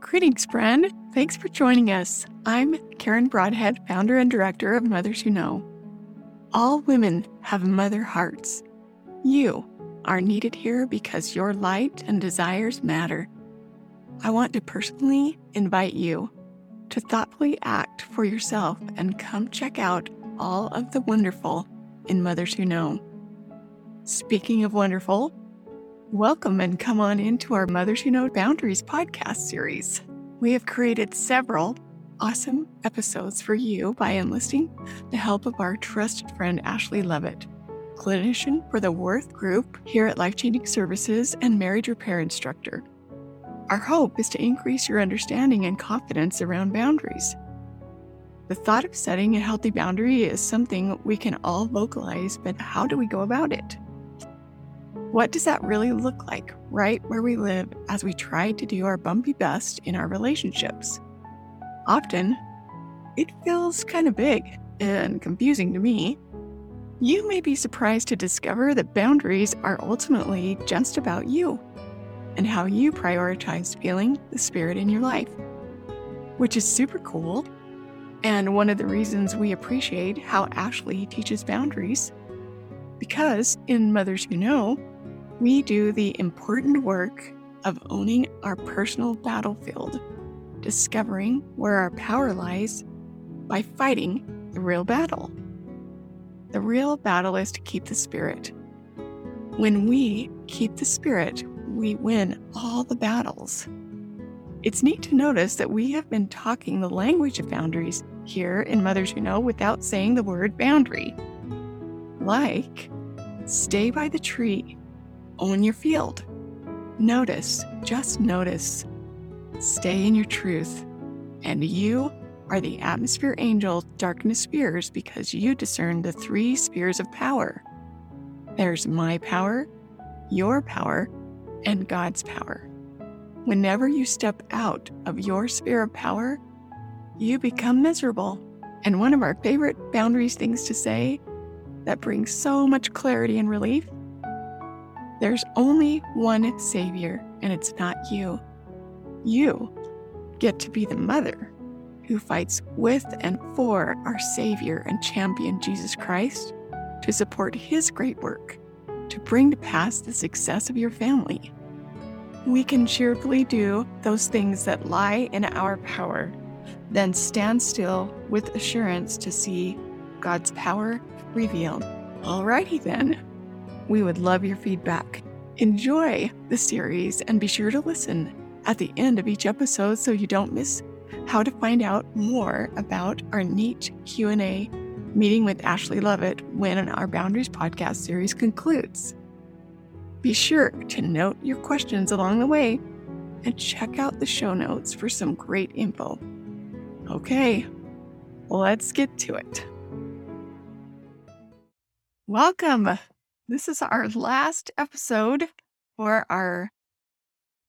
Greetings, friend. Thanks for joining us. I'm Karen Broadhead, founder and director of Mothers Who Know. All women have mother hearts. You are needed here because your light and desires matter. I want to personally invite you to thoughtfully act for yourself and come check out all of the wonderful in Mothers Who Know. Speaking of wonderful, welcome and come on into our Mothers Who Know Boundaries podcast series. We have created several awesome episodes for you by enlisting the help of our trusted friend Ashley Levitt, clinician for the Worth Group here at Life Changing Services and marriage repair instructor. Our hope is to increase your understanding and confidence around boundaries. The thought of setting a healthy boundary is something we can all vocalize, but how do we go about it? What does that really look like right where we live as we try to do our bumpy best in our relationships? Often, it feels kind of big and confusing to me. You may be surprised to discover that boundaries are ultimately just about you and how you prioritize feeling the spirit in your life, which is super cool. And one of the reasons we appreciate how Ashley teaches boundaries. Because in Mothers Who Know, we do the important work of owning our personal battlefield, discovering where our power lies by fighting the real battle. The real battle is to keep the spirit. When we keep the spirit, we win all the battles. It's neat to notice that we have been talking the language of boundaries here in Mothers Who Know without saying the word boundary. Like, stay by the tree own your field. Notice, just notice. Stay in your truth. And you are the atmosphere angel darkness spheres because you discern the three spheres of power. There's my power, your power, and God's power. Whenever you step out of your sphere of power, you become miserable. And one of our favorite boundaries things to say that brings so much clarity and relief there's only one Savior, and it's not you. You get to be the mother who fights with and for our Savior and champion Jesus Christ to support His great work to bring to pass the success of your family. We can cheerfully do those things that lie in our power, then stand still with assurance to see God's power revealed. Alrighty then. We would love your feedback. Enjoy the series and be sure to listen at the end of each episode so you don't miss how to find out more about our neat Q&A meeting with Ashley Lovett when our Boundaries podcast series concludes. Be sure to note your questions along the way and check out the show notes for some great info. Okay, let's get to it. Welcome this is our last episode for our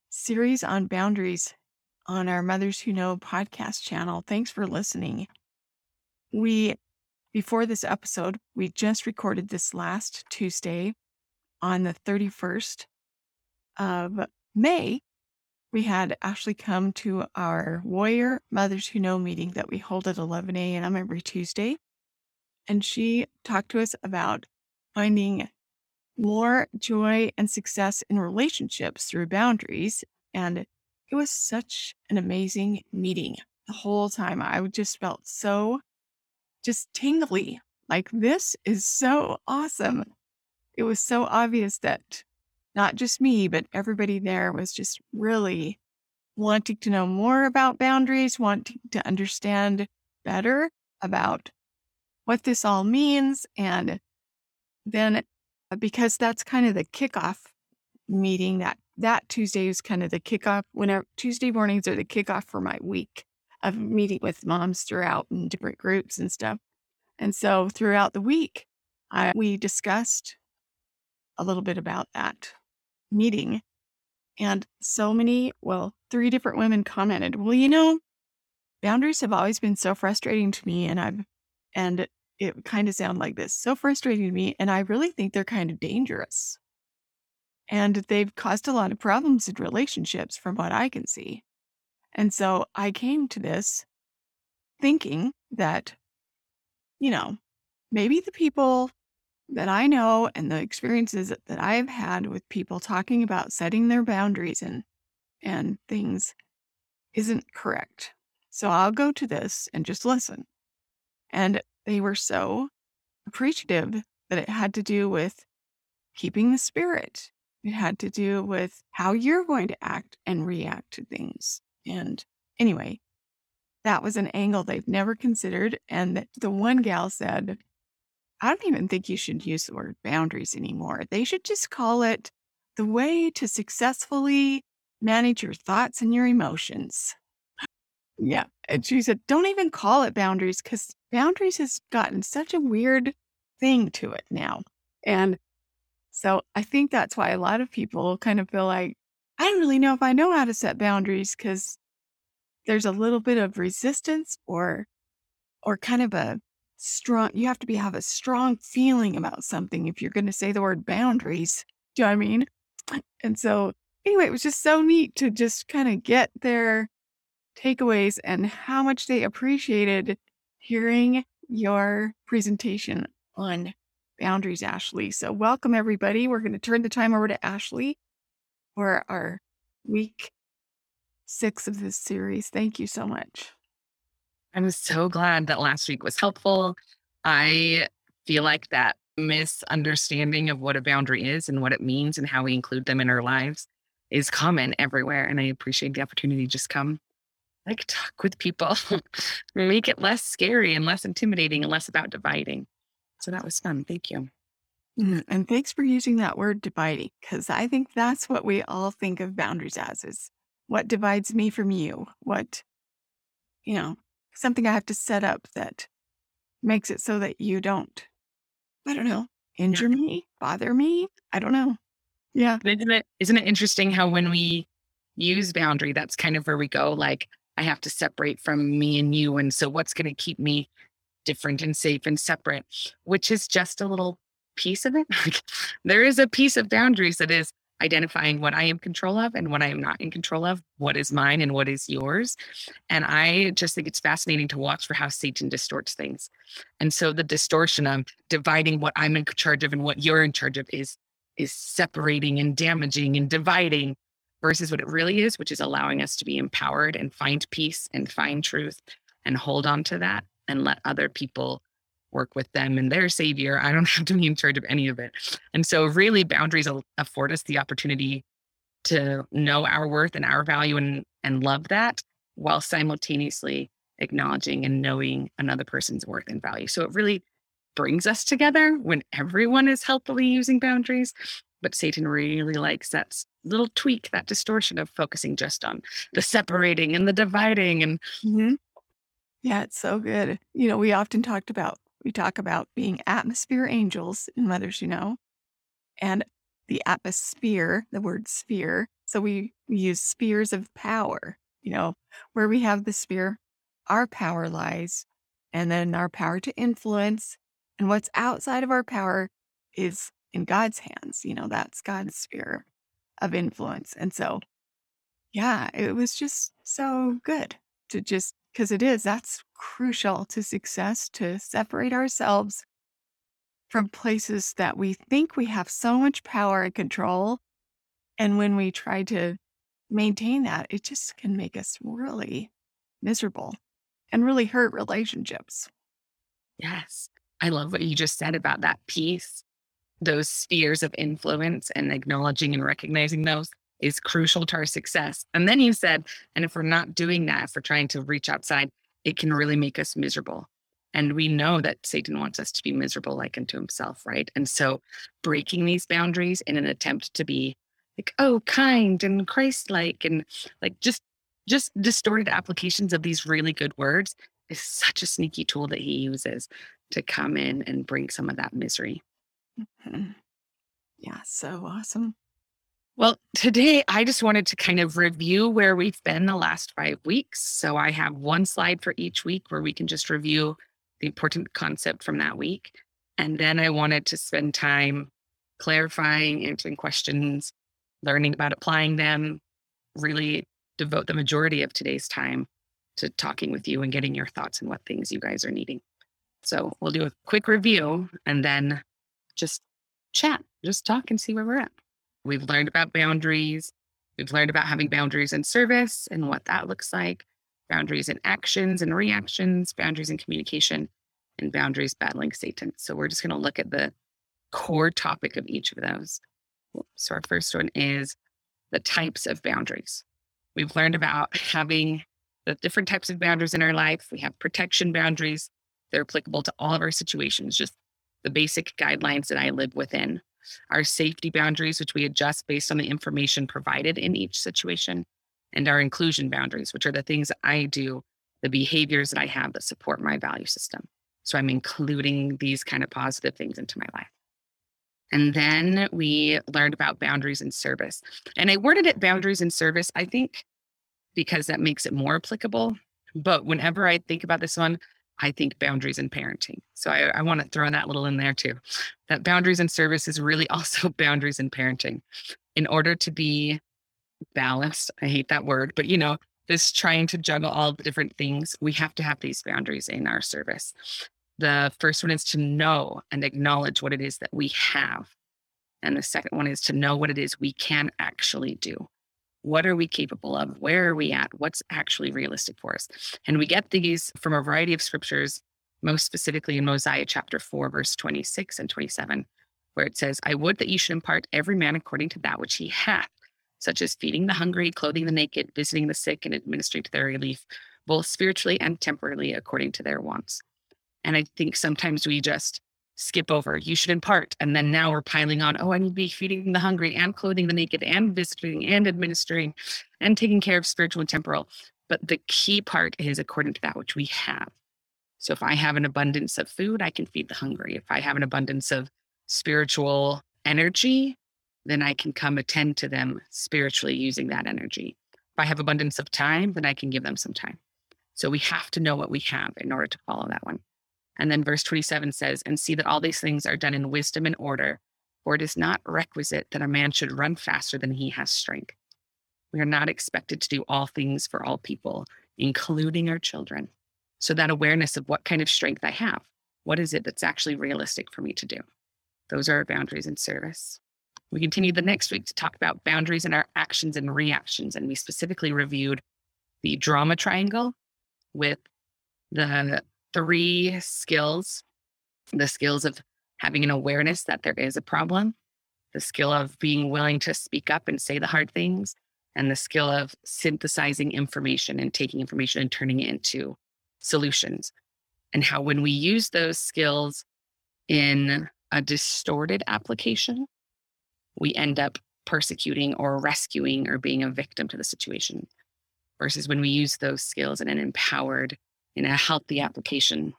series on boundaries on our Mothers Who Know podcast channel. Thanks for listening. We, before this episode, we just recorded this last Tuesday on the 31st of May. We had Ashley come to our Warrior Mothers Who Know meeting that we hold at 11 a.m. every Tuesday. And she talked to us about finding more joy and success in relationships through boundaries. And it was such an amazing meeting the whole time. I just felt so just tingly. Like, this is so awesome. It was so obvious that not just me, but everybody there was just really wanting to know more about boundaries, wanting to understand better about what this all means. And then Uh, because that's kind of the kickoff meeting that that Tuesday is kind of the kickoff whenever Tuesday mornings are the kickoff for my week of meeting with moms throughout in different groups and stuff. And so throughout the week, I, we discussed a little bit about that meeting. And so many, well, three different women commented, well, you know, boundaries have always been so frustrating to me. And I've, and it kind of sound like this so frustrating to me and i really think they're kind of dangerous and they've caused a lot of problems in relationships from what i can see And so I came to this thinking that, you know, maybe the people that I know and the experiences that I've had with people talking about setting their boundaries and and things isn't correct. So I'll go to this and just listen. And they were so appreciative that it had to do with keeping the spirit. It had to do with how you're going to act and react to things. And anyway, that was an angle they've never considered. And the one gal said, I don't even think you should use the word boundaries anymore. They should just call it the way to successfully manage your thoughts and your emotions. Yeah. And she said, don't even call it boundaries because boundaries has gotten such a weird thing to it now. And so I think that's why a lot of people kind of feel like, I don't really know if I know how to set boundaries because there's a little bit of resistance or or kind of a strong you have to be have a strong feeling about something if you're going to say the word boundaries. Do you know what I mean? And so anyway, it was just so neat to just kind of get their takeaways and how much they appreciated hearing your presentation on boundaries, Ashley. So, welcome everybody. We're going to turn the time over to Ashley for our week six of this series. Thank you so much. I'm so glad that last week was helpful. I feel like that misunderstanding of what a boundary is and what it means and how we include them in our lives is common everywhere. And I appreciate the opportunity to just come like talk with people, make it less scary and less intimidating and less about dividing. So that was fun. Thank you. Mm, And thanks for using that word dividing, because I think that's what we all think of boundaries as is what divides me from you? What, you know, something I have to set up that makes it so that you don't, I don't know, injure me, bother me. I don't know. Yeah. Isn't it, isn't it interesting how when we use boundary, that's kind of where we go, like, I have to separate from me and you. And so what's going to keep me different and safe and separate, which is just a little piece of it. there is a piece of boundaries that is identifying what I am control of and what I am not in control of, what is mine and what is yours. And I just think it's fascinating to watch for how Satan distorts things. And so the distortion of dividing what I'm in charge of and what you're in charge of is is separating and damaging and dividing versus what it really is, which is allowing us to be empowered and find peace and find truth and hold on to that and let other people work with them and their savior. I don't have to be in charge of any of it. And so, really, boundaries afford us the opportunity to know our worth and our value and, and love that while simultaneously acknowledging and knowing another person's worth and value. So, it really brings us together when everyone is healthily using boundaries. But Satan really likes that little tweak, that distortion of focusing just on the separating and the dividing. And hmm Yeah, it's so good. You know, we often talked about we talk about being atmosphere angels in Mothers you Know, and the atmosphere, the word sphere. So we, we use spheres of power, you know, where we have the sphere, our power lies, and then our power to influence. And what's outside of our power is in God's hands. You know, that's God's sphere of influence. And so, yeah, it was just so good to just because it is, that's crucial to success to separate ourselves from places that we think we have so much power and control. And when we try to maintain that, it just can make us really miserable and really hurt relationships. yes, I love what you just said about that piece, those spheres of influence and acknowledging and recognizing those is crucial to our success. And then you said, and if we're not doing that, we're trying to reach outside, it can really make us miserable. And we know that Satan wants us to be miserable like unto himself, right? And so breaking these boundaries in an attempt to be like, oh, kind and Christ-like and like just just distorted applications of these really good words is such a sneaky tool that he uses to come in and bring some of that misery. Mhm. Yeah, so awesome. Well, today I just wanted to kind of review where we've been the last five weeks. So I have one slide for each week where we can just review the important concept from that week. And then I wanted to spend time clarifying, answering questions, learning about applying them, really devote the majority of today's time to talking with you and getting your thoughts and what things you guys are needing. So we'll do a quick review and then just chat, just talk and see where we're at. We've learned about boundaries. We've learned about having boundaries in service and what that looks like, boundaries in actions and reactions, boundaries in communication, and boundaries battling Satan. So we're just going to look at the core topic of each of those. So our first one is the types of boundaries. We've learned about having the different types of boundaries in our life. We have protection boundaries. They're applicable to all of our situations, just the basic guidelines that I live within. Our safety boundaries, which we adjust based on the information provided in each situation, and our inclusion boundaries, which are the things I do, the behaviors that I have that support my value system. So I'm including these kind of positive things into my life. And then we learned about boundaries in service. And I worded it boundaries in service, I think, because that makes it more applicable. But whenever I think about this one, I think boundaries in parenting. So I, I want to throw that little in there too. That boundaries in service is really also boundaries in parenting. In order to be balanced, I hate that word, but you know, this trying to juggle all the different things, we have to have these boundaries in our service. The first one is to know and acknowledge what it is that we have. And the second one is to know what it is we can actually do. What are we capable of? Where are we at? What's actually realistic for us? And we get these from a variety of scriptures, most specifically in Mosiah chapter 4, verse 26 and 27, where it says, I would that you should impart every man according to that which he hath, such as feeding the hungry, clothing the naked, visiting the sick, and administering to their relief, both spiritually and temporally according to their wants. And I think sometimes we just skip over, you should impart. And then now we're piling on, oh, I need to be feeding the hungry and clothing the naked and visiting and administering and taking care of spiritual and temporal. But the key part is according to that which we have. So if I have an abundance of food, I can feed the hungry. If I have an abundance of spiritual energy, then I can come attend to them spiritually using that energy. If I have abundance of time, then I can give them some time. So we have to know what we have in order to follow that one. And then verse 27 says, And see that all these things are done in wisdom and order, for it is not requisite that a man should run faster than he has strength. We are not expected to do all things for all people, including our children. So that awareness of what kind of strength I have, what is it that's actually realistic for me to do? Those are our boundaries in service. We continued the next week to talk about boundaries in our actions and reactions. And we specifically reviewed the drama triangle with the three skills the skills of having an awareness that there is a problem, the skill of being willing to speak up and say the hard things, and the skill of synthesizing information and taking information and turning it into solutions. And how, when we use those skills in a distorted application, we end up persecuting or rescuing or being a victim to the situation. Versus when we use those skills in an empowered, in a healthy application,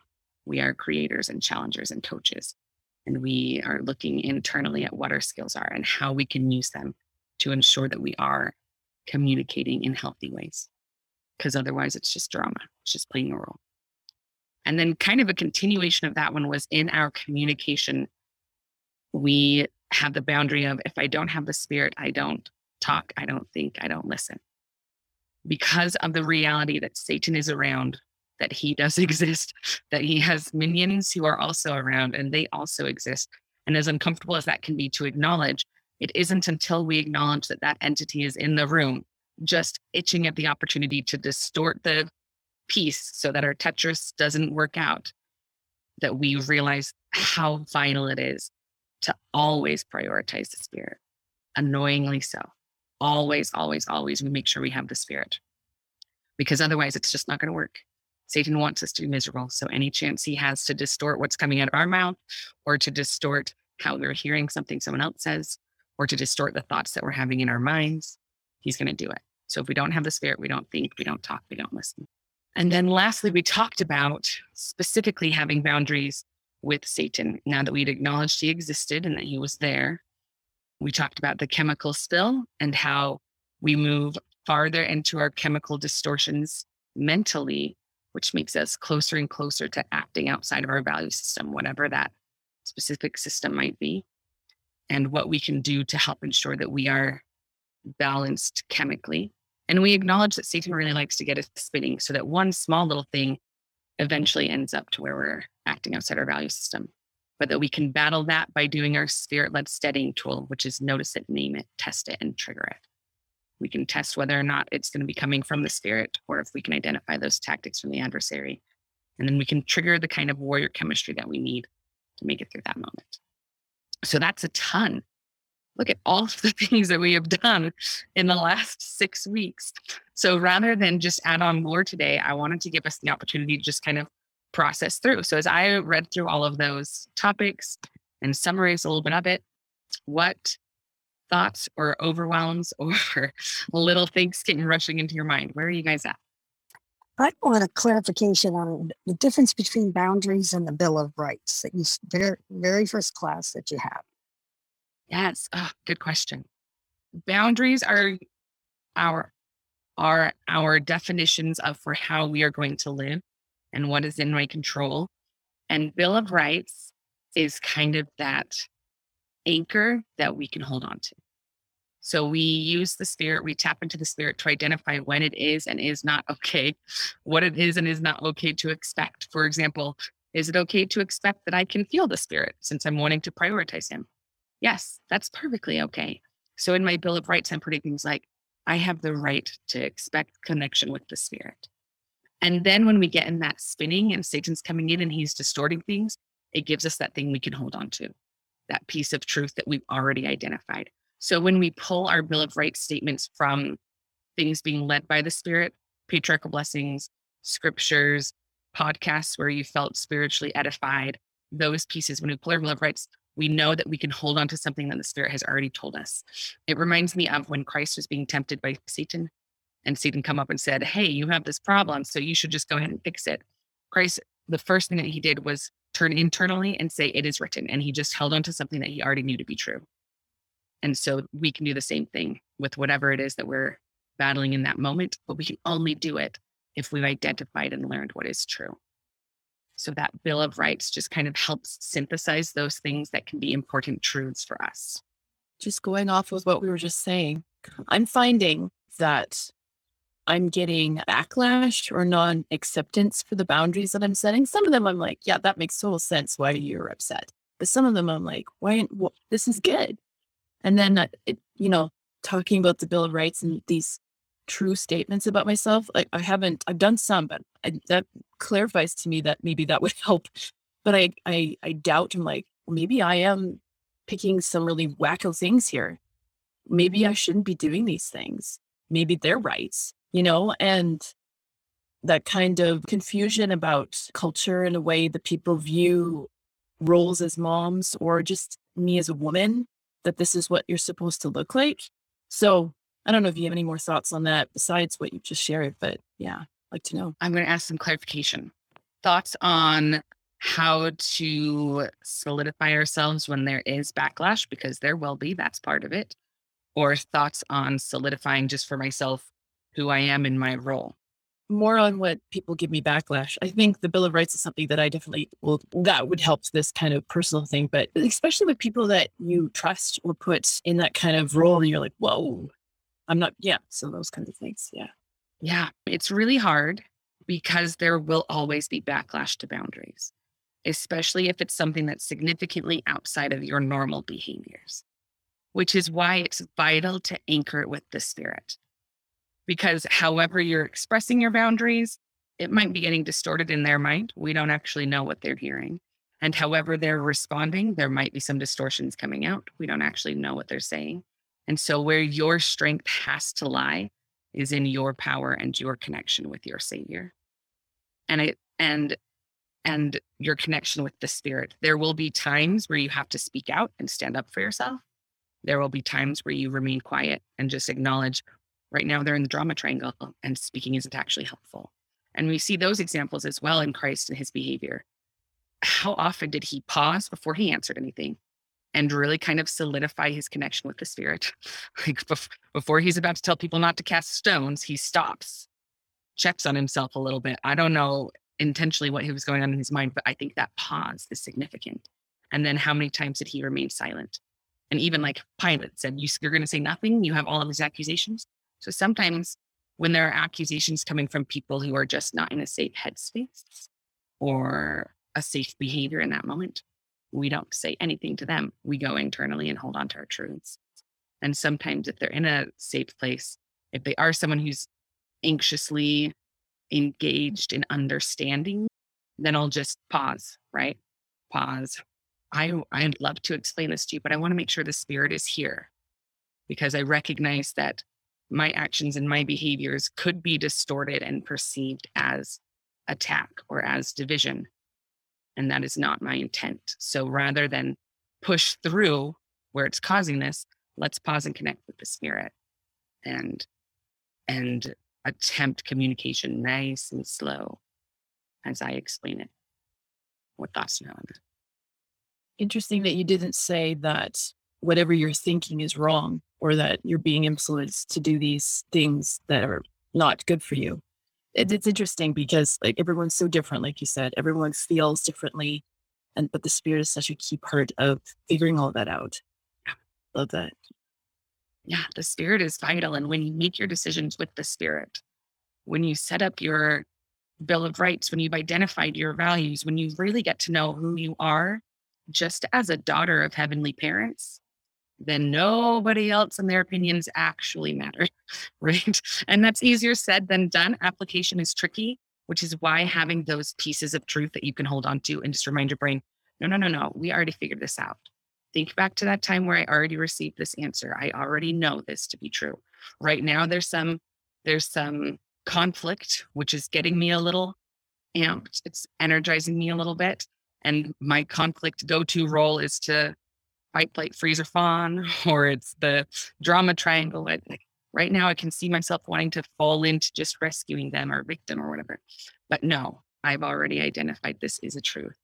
we are creators and challengers and coaches. And we are looking internally at what our skills are and how we can use them to ensure that we are communicating in healthy ways. Because otherwise, it's just drama, it's just playing a role. And then, kind of a continuation of that one was in our communication, we have the boundary of if I don't have the spirit, I don't talk, I don't think, I don't listen. Because of the reality that Satan is around, that he does exist, that he has minions who are also around and they also exist. And as uncomfortable as that can be to acknowledge, it isn't until we acknowledge that that entity is in the room, just itching at the opportunity to distort the piece so that our Tetris doesn't work out, that we realize how vital it is to always prioritize the spirit. Annoyingly so. Always, always, always, we make sure we have the spirit because otherwise it's just not going to work. Satan wants us to be miserable. So any chance he has to distort what's coming out of our mouth or to distort how we're hearing something someone else says or to distort the thoughts that we're having in our minds, he's going to do it. So if we don't have the spirit, we don't think, we don't talk, we don't listen. And then lastly, we talked about specifically having boundaries with Satan. Now that we'd acknowledged he existed and that he was there, we talked about the chemical spill and how we move farther into our chemical distortions mentally, which makes us closer and closer to acting outside of our value system, whatever that specific system might be, and what we can do to help ensure that we are balanced chemically And we acknowledge that Satan really likes to get us spinning so that one small little thing eventually ends up to where we're acting outside our value system. But that we can battle that by doing our spirit led steadying tool, which is notice it, name it, test it, and trigger it. We can test whether or not it's going to be coming from the spirit or if we can identify those tactics from the adversary. And then we can trigger the kind of warrior chemistry that we need to make it through that moment. So that's a ton. Look at all of the things that we have done in the last six weeks. So rather than just add on more today, I wanted to give us the opportunity to just kind of process through. So as I read through all of those topics and summarized a little bit of it, what thoughts or overwhelms or little things getting rushing into your mind? Where are you guys at? I want a clarification on the difference between boundaries and the Bill of Rights that you very very first class that you have. Yes. Oh, good question. Boundaries are our are our definitions of for how we are going to live and what is in my control. And Bill of Rights is kind of that anchor that we can hold on to. So we use the spirit, we tap into the spirit to identify when it is and is not okay, what it is and is not okay to expect. For example, is it okay to expect that I can feel the spirit since I'm wanting to prioritize him? Yes, that's perfectly okay. So in my Bill of Rights, I'm putting things like, I have the right to expect connection with the spirit. And then when we get in that spinning and Satan's coming in and he's distorting things, it gives us that thing we can hold on to, that piece of truth that we've already identified. So when we pull our Bill of Rights statements from things being led by the Spirit, patriarchal blessings, scriptures, podcasts where you felt spiritually edified, those pieces, when we pull our Bill of Rights, we know that we can hold on to something that the Spirit has already told us. It reminds me of when Christ was being tempted by Satan and Satan come up and said, Hey, you have this problem, so you should just go ahead and fix it. Christ, the first thing that he did was turn internally and say, It is written. And he just held on to something that he already knew to be true. And so we can do the same thing with whatever it is that we're battling in that moment, but we can only do it if we've identified and learned what is true. So that Bill of Rights just kind of helps synthesize those things that can be important truths for us. Just going off of what we were just saying, I'm finding that I'm getting backlash or non acceptance for the boundaries that I'm setting. Some of them I'm like, yeah, that makes total sense why you're upset. But some of them I'm like, why? Well, this is good. And then, uh, it, you know, talking about the Bill of Rights and these true statements about myself, like I haven't, I've done some, but I, that clarifies to me that maybe that would help. But I, I, I doubt. I'm like, maybe I am picking some really wacko things here. Maybe I shouldn't be doing these things. Maybe they're right, you know, and that kind of confusion about culture and the way that people view roles as moms or just me as a woman that this is what you're supposed to look like. So I don't know if you have any more thoughts on that besides what you just shared, but yeah, like to know. I'm going to ask some clarification. Thoughts on how to solidify ourselves when there is backlash, because there will be, that's part of it, or thoughts on solidifying just for myself who I am in my role more on what people give me backlash. I think the Bill of Rights is something that I definitely will, that would help this kind of personal thing, but especially with people that you trust or put in that kind of role and you're like, whoa, I'm not, yeah. So those kinds of things. Yeah. Yeah. It's really hard because there will always be backlash to boundaries, especially if it's something that's significantly outside of your normal behaviors, which is why it's vital to anchor it with the spirit because however you're expressing your boundaries, it might be getting distorted in their mind. We don't actually know what they're hearing. And however they're responding, there might be some distortions coming out. We don't actually know what they're saying. And so, where your strength has to lie is in your power and your connection with your Savior. And it, and, and your connection with the Spirit. There will be times where you have to speak out and stand up for yourself. There will be times where you remain quiet and just acknowledge Right now, they're in the drama triangle, and speaking isn't actually helpful. And we see those examples as well in Christ and his behavior. How often did he pause before he answered anything and really kind of solidify his connection with the Spirit? like before he's about to tell people not to cast stones, he stops, checks on himself a little bit. I don't know intentionally what he was going on in his mind, but I think that pause is significant. And then how many times did he remain silent? And even like Pilate said, You're going to say nothing? You have all of these accusations? So sometimes when there are accusations coming from people who are just not in a safe headspace or a safe behavior in that moment, we don't say anything to them. We go internally and hold on to our truths. And sometimes, if they're in a safe place, if they are someone who's anxiously engaged in understanding, then I'll just pause, right? Pause. I I'd love to explain this to you, but I want to make sure the spirit is here because I recognize that my actions and my behaviors could be distorted and perceived as attack or as division. And that is not my intent. So rather than push through where it's causing this, let's pause and connect with the spirit and and attempt communication nice and slow as I explain it. What thoughts now? Interesting that you didn't say that whatever you're thinking is wrong or that you're being influenced to do these things that are not good for you. It, it's interesting because like everyone's so different, like you said, everyone feels differently. And but the spirit is such a key part of figuring all that out. Love that. Yeah, the spirit is vital. And when you make your decisions with the spirit, when you set up your Bill of Rights, when you've identified your values, when you really get to know who you are, just as a daughter of heavenly parents, then nobody else and their opinions actually matter. Right. And that's easier said than done. Application is tricky, which is why having those pieces of truth that you can hold on to and just remind your brain, no, no, no, no, we already figured this out. Think back to that time where I already received this answer. I already know this to be true. Right now, there's some, there's some conflict, which is getting me a little amped. It's energizing me a little bit. And my conflict go to role is to fight, flight, freeze, or fawn, or it's the drama triangle. Right now, I can see myself wanting to fall into just rescuing them or victim or whatever. But no, I've already identified this is a truth.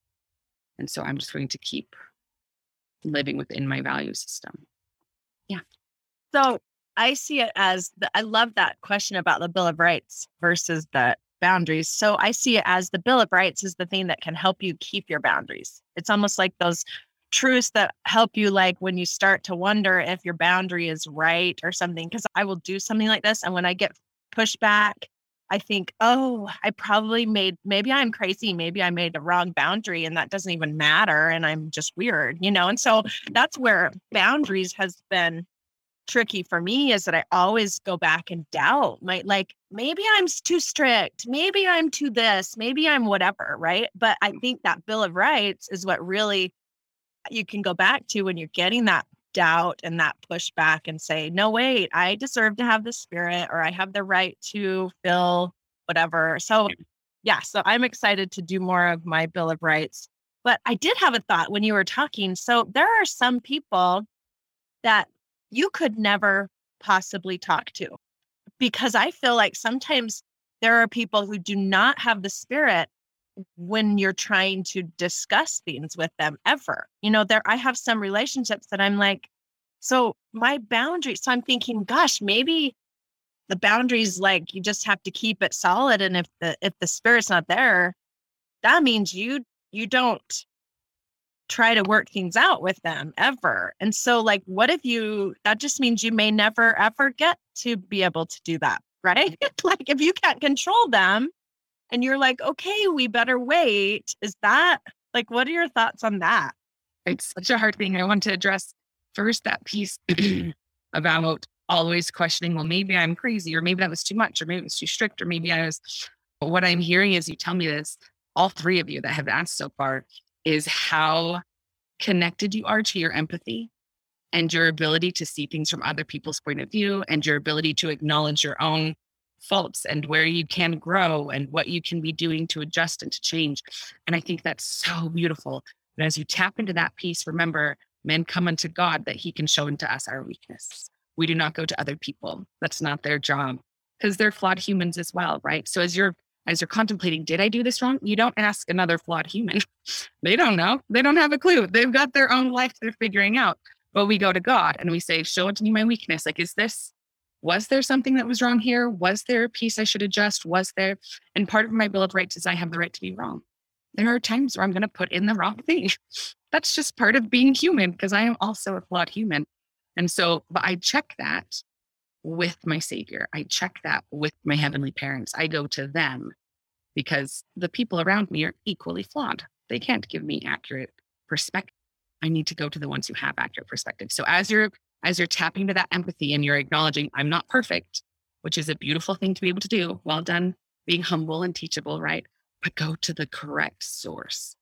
And so I'm just going to keep living within my value system. Yeah. So I see it as the, I love that question about the Bill of Rights versus the boundaries. So I see it as the Bill of Rights is the thing that can help you keep your boundaries. It's almost like those truths that help you, like when you start to wonder if your boundary is right or something. Because I will do something like this. And when I get pushback, I think, oh, I probably made, maybe I'm crazy. Maybe I made a wrong boundary and that doesn't even matter. And I'm just weird, you know? And so that's where boundaries has been tricky for me is that I always go back and doubt my like maybe I'm too strict, maybe I'm too this, maybe I'm whatever, right? But I think that Bill of Rights is what really you can go back to when you're getting that doubt and that pushback and say, no, wait, I deserve to have the spirit or I have the right to feel whatever. So yeah, so I'm excited to do more of my Bill of Rights. But I did have a thought when you were talking. So there are some people that you could never possibly talk to. Because I feel like sometimes there are people who do not have the spirit when you're trying to discuss things with them ever. You know, there I have some relationships that I'm like, so my boundaries, so I'm thinking, gosh, maybe the boundaries like you just have to keep it solid. And if the if the spirit's not there, that means you you don't try to work things out with them ever. And so, like, what if you, that just means you may never ever get to be able to do that, right? like, if you can't control them and you're like, okay, we better wait, is that like, what are your thoughts on that? It's such a hard thing. I want to address first that piece about always questioning, well, maybe I'm crazy, or maybe that was too much, or maybe it was too strict, or maybe I was. But what I'm hearing is you tell me this, all three of you that have asked so far, is how connected you are to your empathy and your ability to see things from other people's point of view and your ability to acknowledge your own faults and where you can grow and what you can be doing to adjust and to change. And I think that's so beautiful. And as you tap into that piece, remember, men come unto God that he can show unto us our weakness. We do not go to other people. That's not their job because they're flawed humans as well, right? So as you're as you're contemplating, did I do this wrong? You don't ask another flawed human. they don't know. They don't have a clue. They've got their own life they're figuring out. But we go to God and we say, show unto me my weakness. Like, is this, was there something that was wrong here? Was there a piece I should adjust? Was there? And part of my Bill of Rights is I have the right to be wrong. There are times where I'm going to put in the wrong thing. That's just part of being human because I am also a flawed human. And so, but I check that with my Savior. I check that with my heavenly parents. I go to them because the people around me are equally flawed. They can't give me accurate perspective. I need to go to the ones who have accurate perspective. So as you're as you're tapping to that empathy and you're acknowledging I'm not perfect, which is a beautiful thing to be able to do. Well done being humble and teachable, right? But go to the correct source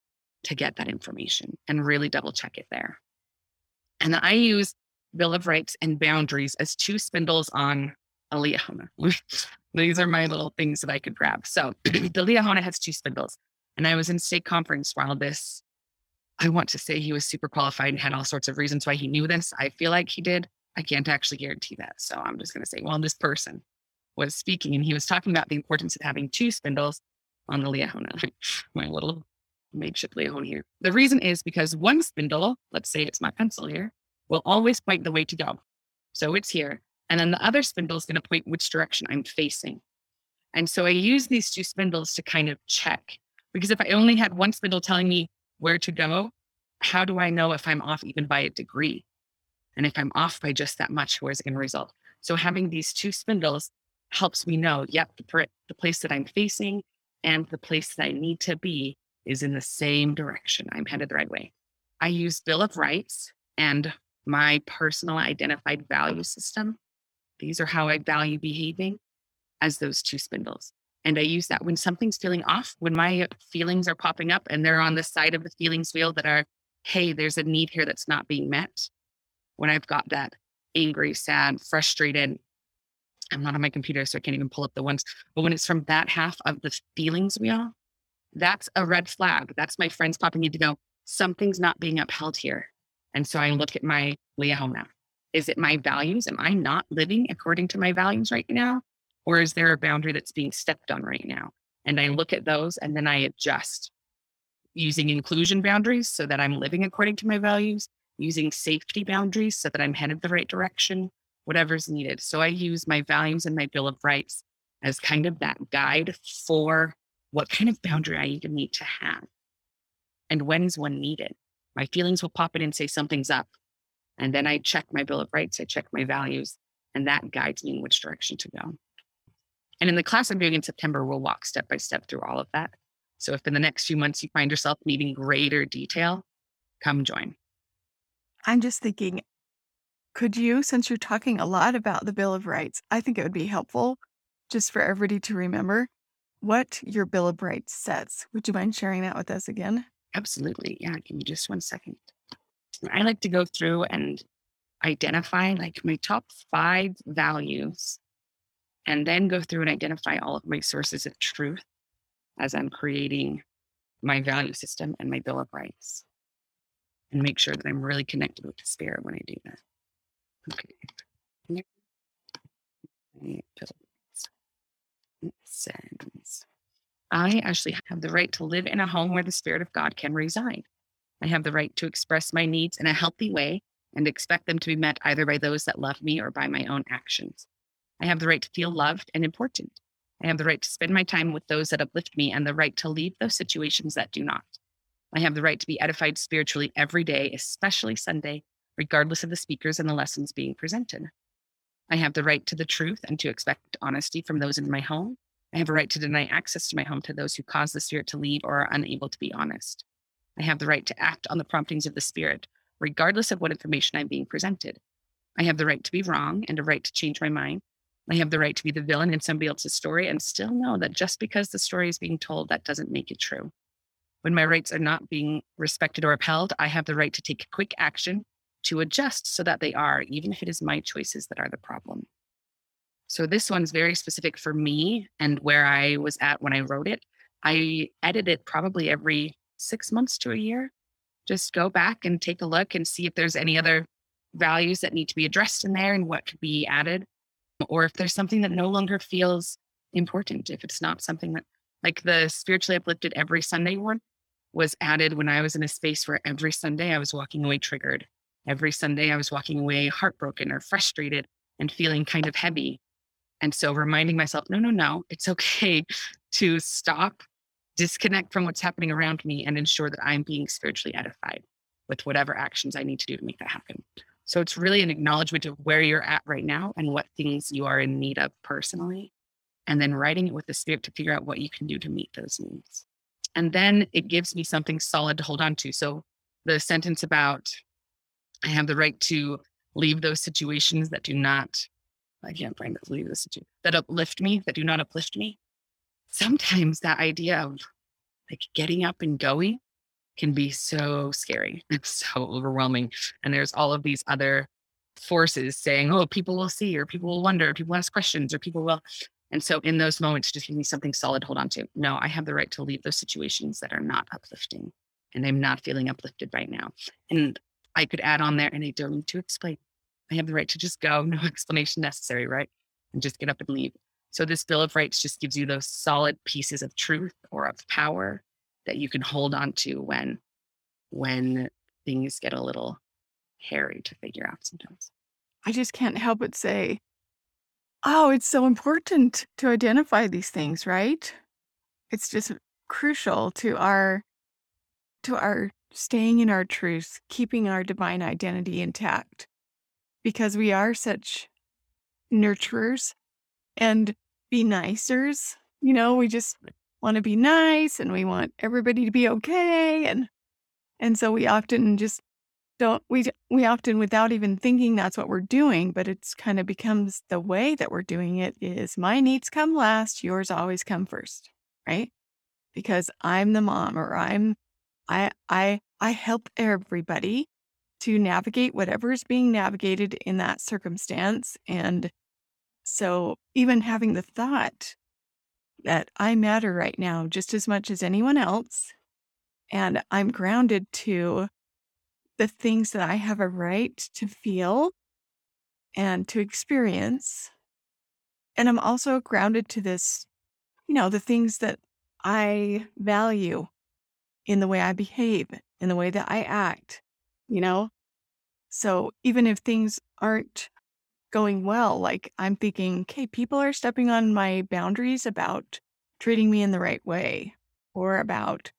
to get that information and really double check it there. And I use Bill of Rights and boundaries as two spindles on a Liahona. These are my little things that I could grab. So the Liahona has two spindles. And I was in state conference while this, I want to say he was super qualified and had all sorts of reasons why he knew this. I feel like he did. I can't actually guarantee that. So I'm just going to say, well, this person was speaking and he was talking about the importance of having two spindles on the Liahona, my little makeshift Liahona here. The reason is because one spindle, let's say it's my pencil here, will always point the way to go. So it's here. And then the other spindle is going to point which direction I'm facing. And so I use these two spindles to kind of check because if I only had one spindle telling me where to go, how do I know if I'm off even by a degree? And if I'm off by just that much, where's it going to result? So having these two spindles helps me know, yep, the, the place that I'm facing and the place that I need to be is in the same direction. I'm headed the right way. I use Bill of Rights and my personal identified value system. These are how I value behaving as those two spindles. And I use that when something's feeling off, when my feelings are popping up and they're on the side of the feelings wheel that are, hey, there's a need here that's not being met. When I've got that angry, sad, frustrated, I'm not on my computer, so I can't even pull up the ones. But when it's from that half of the feelings wheel, that's a red flag. That's my friends popping in to go, something's not being upheld here. And so I look at my Liahona. Is it my values? Am I not living according to my values right now? Or is there a boundary that's being stepped on right now? And I look at those and then I adjust using inclusion boundaries so that I'm living according to my values, using safety boundaries so that I'm headed the right direction, whatever's needed. So I use my values and my Bill of Rights as kind of that guide for what kind of boundary I even need to have and when is one needed. My feelings will pop in and say something's up. And then I check my Bill of Rights, I check my values, and that guides me in which direction to go. And in the class I'm doing in September, we'll walk step by step through all of that. So if in the next few months you find yourself needing greater detail, come join. I'm just thinking, could you, since you're talking a lot about the Bill of Rights, I think it would be helpful just for everybody to remember what your Bill of Rights says. Would you mind sharing that with us again? Absolutely. Yeah. Give me just one second. I like to go through and identify like my top five values and then go through and identify all of my sources of truth as I'm creating my value system and my Bill of Rights and make sure that I'm really connected with the spirit when I do that. Okay. Says, I actually have the right to live in a home where the Spirit of God can reside. I have the right to express my needs in a healthy way and expect them to be met either by those that love me or by my own actions. I have the right to feel loved and important. I have the right to spend my time with those that uplift me and the right to leave those situations that do not. I have the right to be edified spiritually every day, especially Sunday, regardless of the speakers and the lessons being presented. I have the right to the truth and to expect honesty from those in my home. I have a right to deny access to my home to those who cause the Spirit to leave or are unable to be honest. I have the right to act on the promptings of the Spirit, regardless of what information I'm being presented. I have the right to be wrong and a right to change my mind. I have the right to be the villain in somebody else's story and still know that just because the story is being told, that doesn't make it true. When my rights are not being respected or upheld, I have the right to take quick action to adjust so that they are, even if it is my choices that are the problem. So this one's very specific for me and where I was at when I wrote it. I edit it probably every six months to a year. Just go back and take a look and see if there's any other values that need to be addressed in there and what could be added. Or if there's something that no longer feels important, if it's not something that, like the spiritually uplifted every Sunday one was added when I was in a space where every Sunday I was walking away triggered. Every Sunday I was walking away heartbroken or frustrated and feeling kind of heavy. And so reminding myself, no, no, no, it's okay to stop, disconnect from what's happening around me and ensure that I'm being spiritually edified with whatever actions I need to do to make that happen. So it's really an acknowledgement of where you're at right now and what things you are in need of personally. And then writing it with the spirit to figure out what you can do to meet those needs. And then it gives me something solid to hold on to. So the sentence about I have the right to leave those situations that do not, I can't find that leave the situation that uplift me, that do not uplift me. Sometimes that idea of like getting up and going can be so scary and so overwhelming. And there's all of these other forces saying, oh, people will see, or people will wonder, or people ask questions, or people will. And so in those moments, just give me something solid to hold on to. No, I have the right to leave those situations that are not uplifting. And I'm not feeling uplifted right now. And I could add on there, and I don't need to explain. I have the right to just go, no explanation necessary, right? And just get up and leave. So this Bill of Rights just gives you those solid pieces of truth or of power that you can hold on to when when things get a little hairy to figure out sometimes. I just can't help but say, oh, it's so important to identify these things, right? It's just crucial to our to our staying in our truth, keeping our divine identity intact because we are such nurturers and be nicers. You know, we just want to be nice and we want everybody to be okay and and so we often just don't we we often without even thinking that's what we're doing but it's kind of becomes the way that we're doing it is my needs come last yours always come first right? Because i'm the mom or i'm i i i help everybody to navigate whatever is being navigated in that circumstance and so even having the thought that I matter right now just as much as anyone else. And I'm grounded to the things that I have a right to feel and to experience. And I'm also grounded to this, you know, the things that I value in the way I behave, in the way that I act, you know? So even if things aren't going well. Like I'm thinking, okay, people are stepping on my boundaries about treating me in the right way or about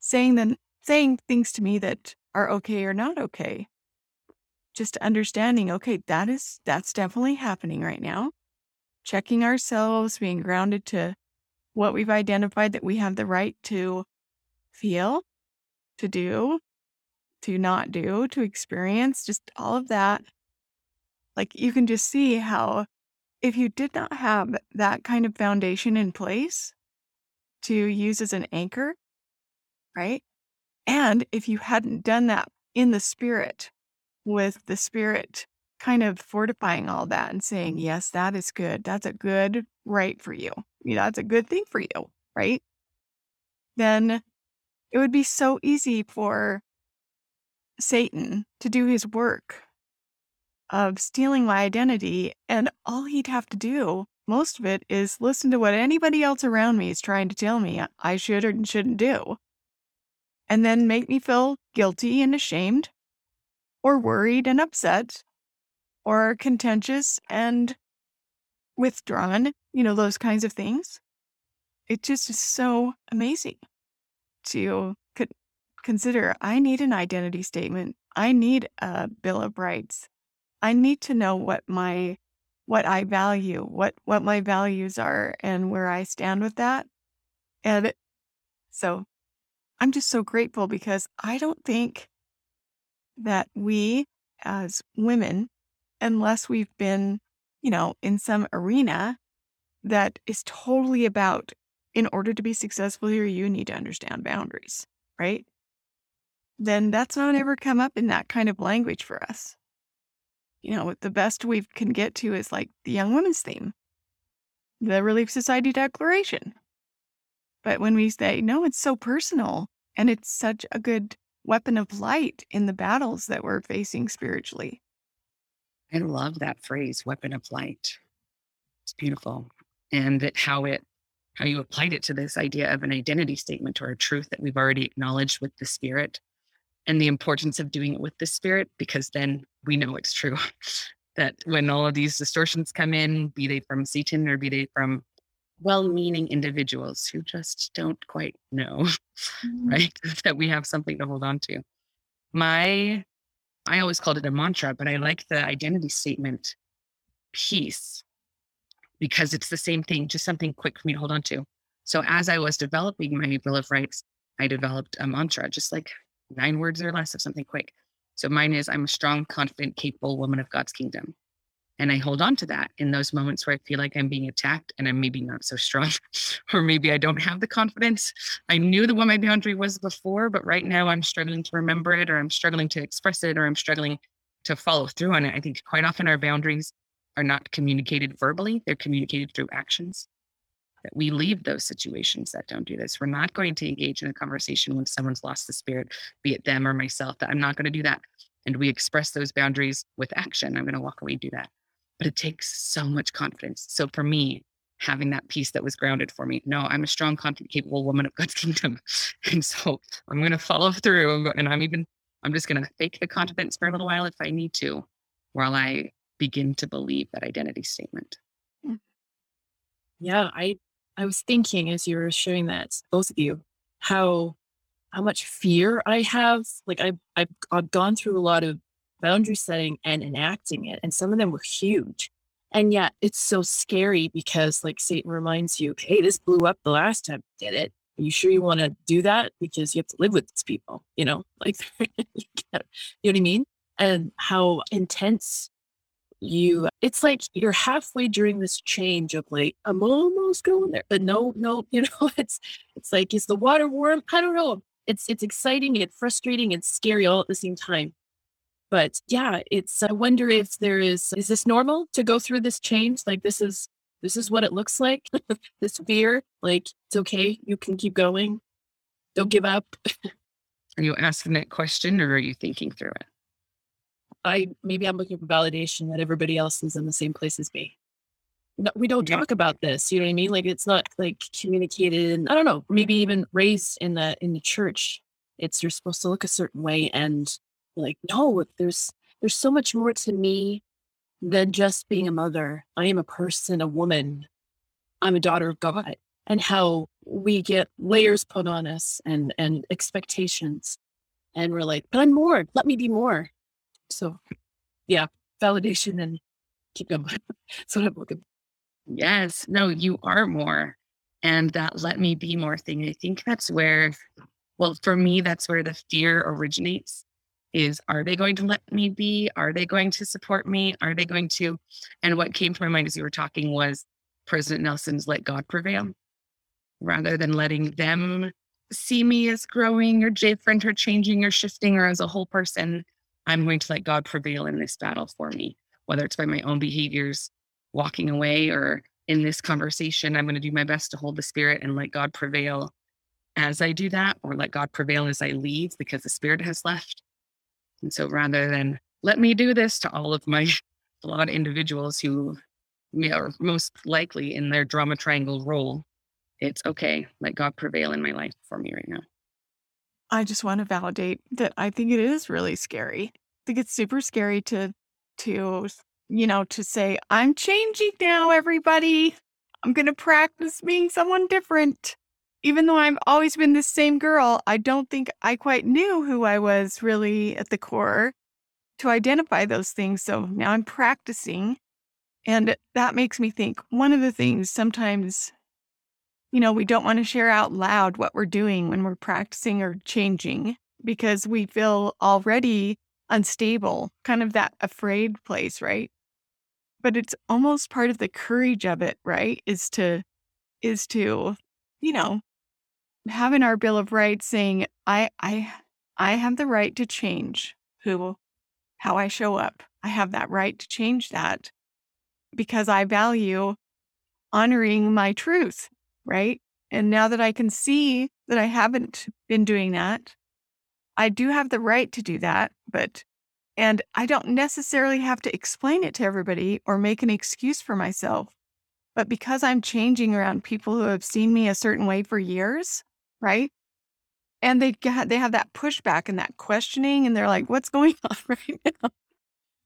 saying them saying things to me that are okay or not okay. Just understanding, okay, that is that's definitely happening right now. Checking ourselves, being grounded to what we've identified that we have the right to feel, to do, to not do, to experience, just all of that like you can just see how if you did not have that kind of foundation in place to use as an anchor, right? And if you hadn't done that in the spirit, with the spirit kind of fortifying all that and saying, yes, that is good. That's a good right for you. you know, that's a good thing for you, right? Then it would be so easy for Satan to do his work of stealing my identity. And all he'd have to do, most of it, is listen to what anybody else around me is trying to tell me I should or shouldn't do. And then make me feel guilty and ashamed, or worried and upset, or contentious and withdrawn, you know, those kinds of things. It just is so amazing to consider I need an identity statement. I need a Bill of Rights. I need to know what my what I value, what what my values are and where I stand with that. And so I'm just so grateful because I don't think that we as women unless we've been, you know, in some arena that is totally about in order to be successful here you need to understand boundaries, right? Then that's not ever come up in that kind of language for us you know, the best we can get to is like the Young Women's Theme, the Relief Society Declaration. But when we say, no, it's so personal and it's such a good weapon of light in the battles that we're facing spiritually. I love that phrase, weapon of light. It's beautiful. And how it how you applied it to this idea of an identity statement or a truth that we've already acknowledged with the spirit and the importance of doing it with the spirit because then we know it's true that when all of these distortions come in be they from satan or be they from well-meaning individuals who just don't quite know mm-hmm. right that we have something to hold on to my I always called it a mantra, but I like the identity statement piece because it's the same thing, just something quick for me to hold on to. So as I was developing my Bill of Rights, I developed a mantra, just like nine words or less of something quick. So mine is I'm a strong, confident, capable woman of God's kingdom. And I hold on to that in those moments where I feel like I'm being attacked and I'm maybe not so strong, or maybe I don't have the confidence. I knew the what my boundary was before, but right now I'm struggling to remember it, or I'm struggling to express it, or I'm struggling to follow through on it. I think quite often our boundaries are not communicated verbally, they're communicated through actions. That we leave those situations that don't do this. We're not going to engage in a conversation when someone's lost the spirit, be it them or myself, that I'm not going to do that. And we express those boundaries with action. I'm going to walk away and do that but it takes so much confidence. So for me, having that piece that was grounded for me, no, I'm a strong, confident, capable woman of God's kingdom. And so I'm going to follow through. And I'm even, I'm just going to fake the confidence for a little while if I need to, while I begin to believe that identity statement. Hmm. Yeah, I I was thinking as you were sharing that, both of you, how how much fear I have. Like I've I've, I've gone through a lot of boundary setting and enacting it. And some of them were huge. And yet it's so scary because like Satan reminds you, hey, this blew up the last time you did it. Are you sure you want to do that? Because you have to live with these people, you know, like, you know what I mean? And how intense you, it's like you're halfway during this change of like, I'm almost going there, but no, no, you know, it's, it's like, is the water warm? I don't know. It's, it's exciting and frustrating and scary all at the same time. But yeah, it's, I wonder if there is, is this normal to go through this change? Like this is, this is what it looks like. this fear, like it's okay. You can keep going. Don't give up. are you asking that question or are you thinking through it? I, maybe I'm looking for validation that everybody else is in the same place as me. No, we don't talk about this. You know what I mean? Like it's not like communicated. And I don't know, maybe even raised in the in the church. It's you're supposed to look a certain way, and like no there's there's so much more to me than just being a mother i am a person a woman i'm a daughter of god and how we get layers put on us and and expectations and we're like but i'm more let me be more so yeah validation and keep going that's what i'm looking yes no you are more and that let me be more thing i think that's where well for me that's where the fear originates is are they going to let me be? Are they going to support me? Are they going to? And what came to my mind as you were talking was President Nelson's let God prevail rather than letting them see me as growing or different or changing or shifting or as a whole person. I'm going to let God prevail in this battle for me, whether it's by my own behaviors, walking away, or in this conversation. I'm going to do my best to hold the spirit and let God prevail as I do that, or let God prevail as I leave because the spirit has left. And so rather than let me do this to all of my flawed individuals who are most likely in their drama triangle role, it's okay. Let God prevail in my life for me right now. I just want to validate that I think it is really scary. I think it's super scary to to you know to say I'm changing now everybody. I'm going to practice being someone different even though I've always been the same girl, I don't think I quite knew who I was really at the core to identify those things. So now I'm practicing. And that makes me think one of the things sometimes, you know, we don't want to share out loud what we're doing when we're practicing or changing because we feel already unstable, kind of that afraid place, right? But it's almost part of the courage of it, right? Is to, is to, you know, having our Bill of Rights saying, I, I, I have the right to change who, how I show up. I have that right to change that because I value honoring my truth, right? And now that I can see that I haven't been doing that, I do have the right to do that, but and I don't necessarily have to explain it to everybody or make an excuse for myself. But because I'm changing around people who have seen me a certain way for years, right? And they get they have that pushback and that questioning, and they're like, "What's going on right now?"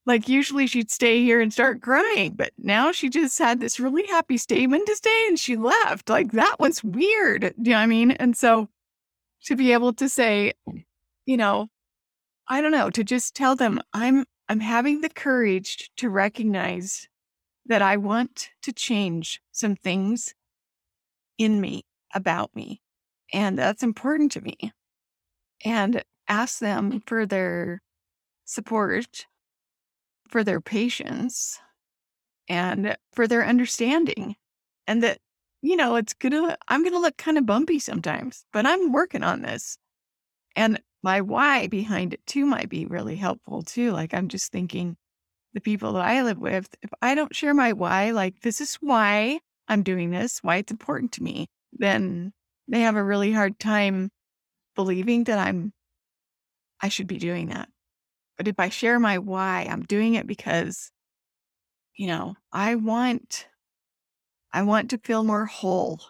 Like usually she'd stay here and start crying, but now she just had this really happy statement to say and she left. Like that was weird. Do you know what I mean? And so to be able to say, you know, I don't know, to just tell them I'm I'm having the courage to recognize that I want to change some things in me about me. And that's important to me. And ask them for their support, for their patience, and for their understanding. And that, you know, it's gonna, I'm gonna look kind of bumpy sometimes, but I'm working on this. And my why behind it too might be really helpful too. Like I'm just thinking the people that I live with, if I don't share my why, like this is why I'm doing this, why it's important to me, then they have a really hard time believing that I'm I should be doing that. But if I share my why, I'm doing it because you know, I want I want to feel more whole.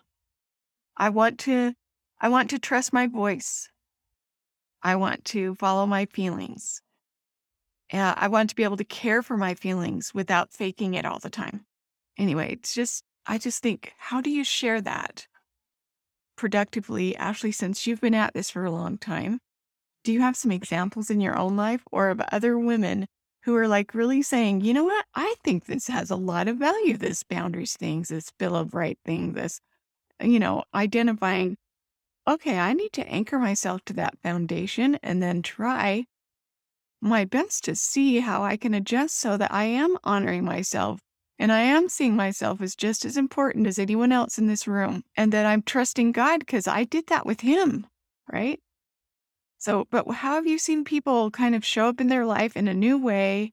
I want to I want to trust my voice. I want to follow my feelings. Uh, I want to be able to care for my feelings without faking it all the time. Anyway, it's just, I just think, how do you share that productively? Ashley, since you've been at this for a long time, do you have some examples in your own life or of other women who are like really saying, you know what? I think this has a lot of value, this boundaries things, this Bill of Right thing, this, you know, identifying okay, I need to anchor myself to that foundation and then try my best to see how I can adjust so that I am honoring myself and I am seeing myself as just as important as anyone else in this room and that I'm trusting God because I did that with Him, right? So, but how have you seen people kind of show up in their life in a new way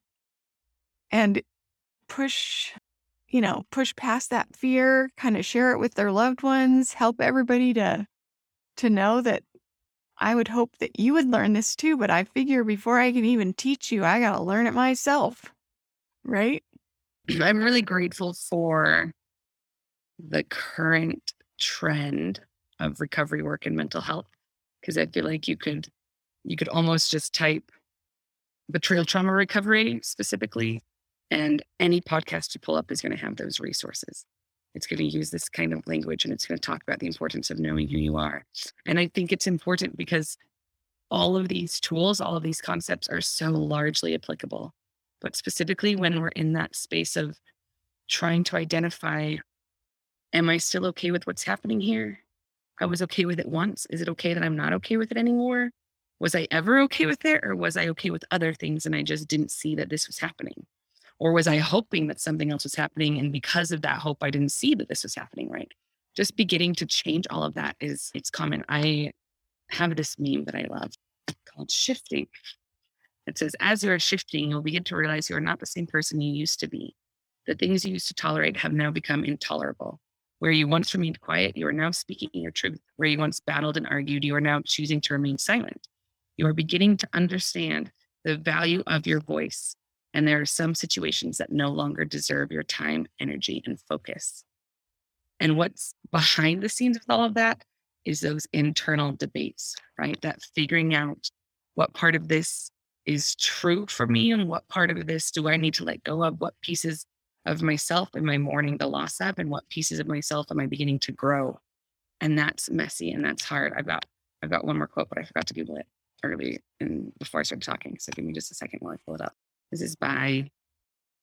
and push, you know, push past that fear, kind of share it with their loved ones, help everybody to to know that I would hope that you would learn this too, but I figure before I can even teach you, I got to learn it myself. Right? I'm really grateful for the current trend of recovery work and mental health because I feel like you could you could almost just type betrayal trauma recovery specifically and any podcast you pull up is going to have those resources. It's going to use this kind of language and it's going to talk about the importance of knowing who you are. And I think it's important because all of these tools, all of these concepts are so largely applicable. But specifically when we're in that space of trying to identify am I still okay with what's happening here? I was okay with it once. Is it okay that I'm not okay with it anymore? Was I ever okay with it? Or was I okay with other things and I just didn't see that this was happening? Or was I hoping that something else was happening? And because of that hope, I didn't see that this was happening, right? Just beginning to change all of that is it's common. I have this meme that I love called shifting. It says, as you are shifting, you'll begin to realize you are not the same person you used to be. The things you used to tolerate have now become intolerable. Where you once remained quiet, you are now speaking your truth. Where you once battled and argued, you are now choosing to remain silent. You are beginning to understand the value of your voice and there are some situations that no longer deserve your time, energy, and focus. And what's behind the scenes with all of that is those internal debates, right? That figuring out what part of this is true for me and what part of this do I need to let go of? What pieces of myself am I mourning the loss of? And what pieces of myself am I beginning to grow? And that's messy and that's hard. I've got I've got one more quote, but I forgot to Google it early and before I started talking. So give me just a second while I pull it up. This is by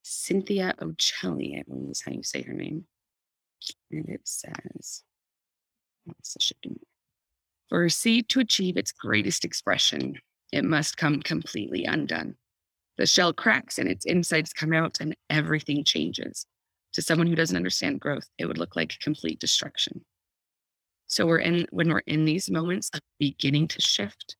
Cynthia Occelli, I believe is how you say her name. And it says, for a seed to achieve its greatest expression, it must come completely undone. The shell cracks and its insides come out, and everything changes. To someone who doesn't understand growth, it would look like complete destruction. So we're in when we're in these moments of beginning to shift,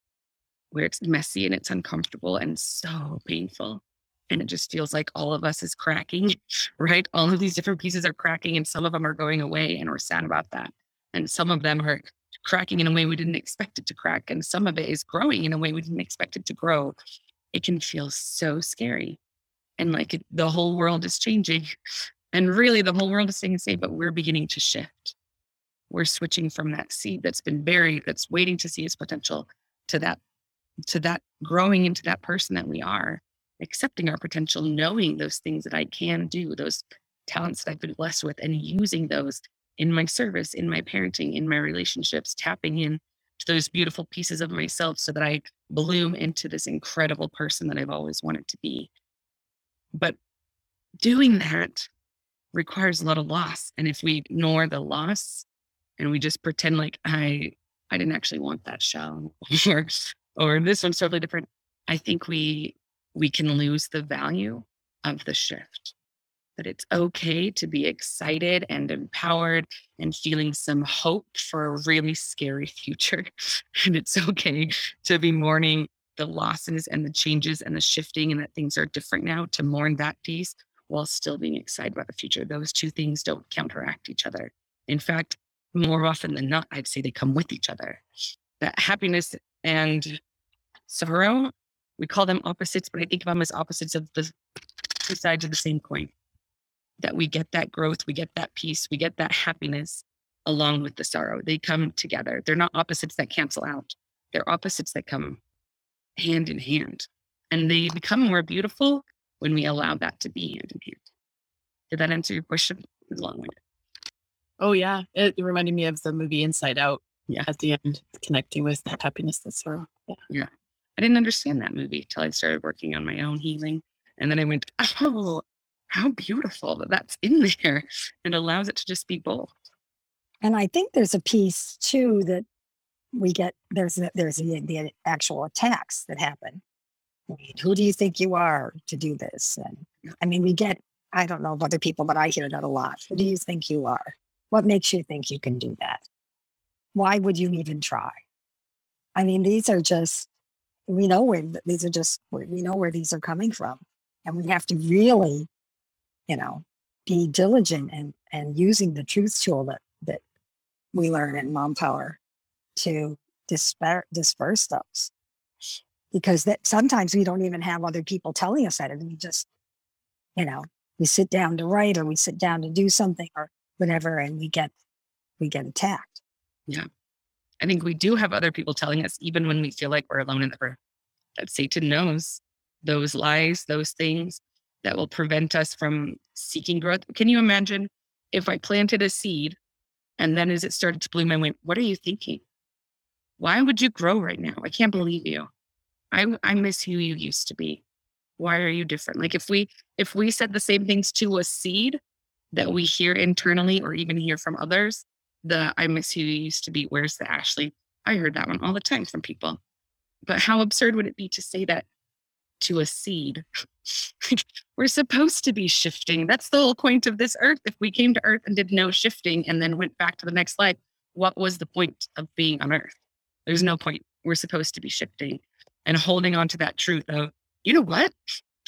where it's messy and it's uncomfortable and so painful and it just feels like all of us is cracking, right? All of these different pieces are cracking, and some of them are going away, and we're sad about that. And some of them are cracking in a way we didn't expect it to crack, and some of it is growing in a way we didn't expect it to grow. It can feel so scary, and like it, the whole world is changing, and really the whole world is staying the same, but we're beginning to shift. We're switching from that seed that's been buried, that's waiting to see its potential, to that to that growing into that person that we are accepting our potential, knowing those things that I can do, those talents that I've been blessed with, and using those in my service, in my parenting, in my relationships, tapping in those beautiful pieces of myself so that I bloom into this incredible person that I've always wanted to be. But doing that requires a lot of loss. And if we ignore the loss and we just pretend like I I didn't actually want that shell or or this one's totally different, I think we we can lose the value of the shift. That it's okay to be excited and empowered and feeling some hope for a really scary future. and it's okay to be mourning the losses and the changes and the shifting and that things are different now to mourn that piece while still being excited about the future. Those two things don't counteract each other. In fact, more often than not, I'd say they come with each other. That happiness and sorrow, we call them opposites, but I think of them as opposites of the two sides of the same coin. That we get that growth, we get that peace, we get that happiness along with the sorrow. They come together. They're not opposites that cancel out, they're opposites that come hand in hand. And they become more beautiful when we allow that to be hand in hand. Did that answer your question? It was long winded. Oh yeah, it reminded me of the movie Inside Out. Yeah. at the end, connecting with that happiness and sorrow. Yeah. I didn't understand that movie till I started working on my own healing. And then I went, oh, how beautiful that that's in there and allows it to just be both. And I think there's a piece too that we get. There's a, there's the, the actual attacks that happen. I mean, who do you think you are to do this? And I mean, we get. I don't know of other people, but I hear that a lot. Who do you think you are? What makes you think you can do that? Why would you even try? I mean, these are just. We know where these are just. We know where these are coming from, and we have to really, you know, be diligent and and using the truth tool that that we learn in mom power to disper- disperse those because that sometimes we don't even have other people telling us that and we just you know we sit down to write or we sit down to do something or whatever and we get we get attacked I think we do have other people telling us, even when we feel like we're alone in the earth, that Satan knows those lies, those things that will prevent us from seeking growth. Can you imagine if I planted a seed and then as it started to bloom, I went, What are you thinking? Why would you grow right now? I can't believe you. I, I miss who you used to be. Why are you different? Like if we if we said the same things to a seed that we hear internally or even hear from others, the I miss who you used to be. Where's the Ashley? I heard that one all the time from people. But how absurd would it be to say that to a seed? We're supposed to be shifting. That's the whole point of this earth. If we came to earth and did no shifting and then went back to the next life, what was the point of being on earth? There's no point. We're supposed to be shifting and holding on to that truth of, you know what?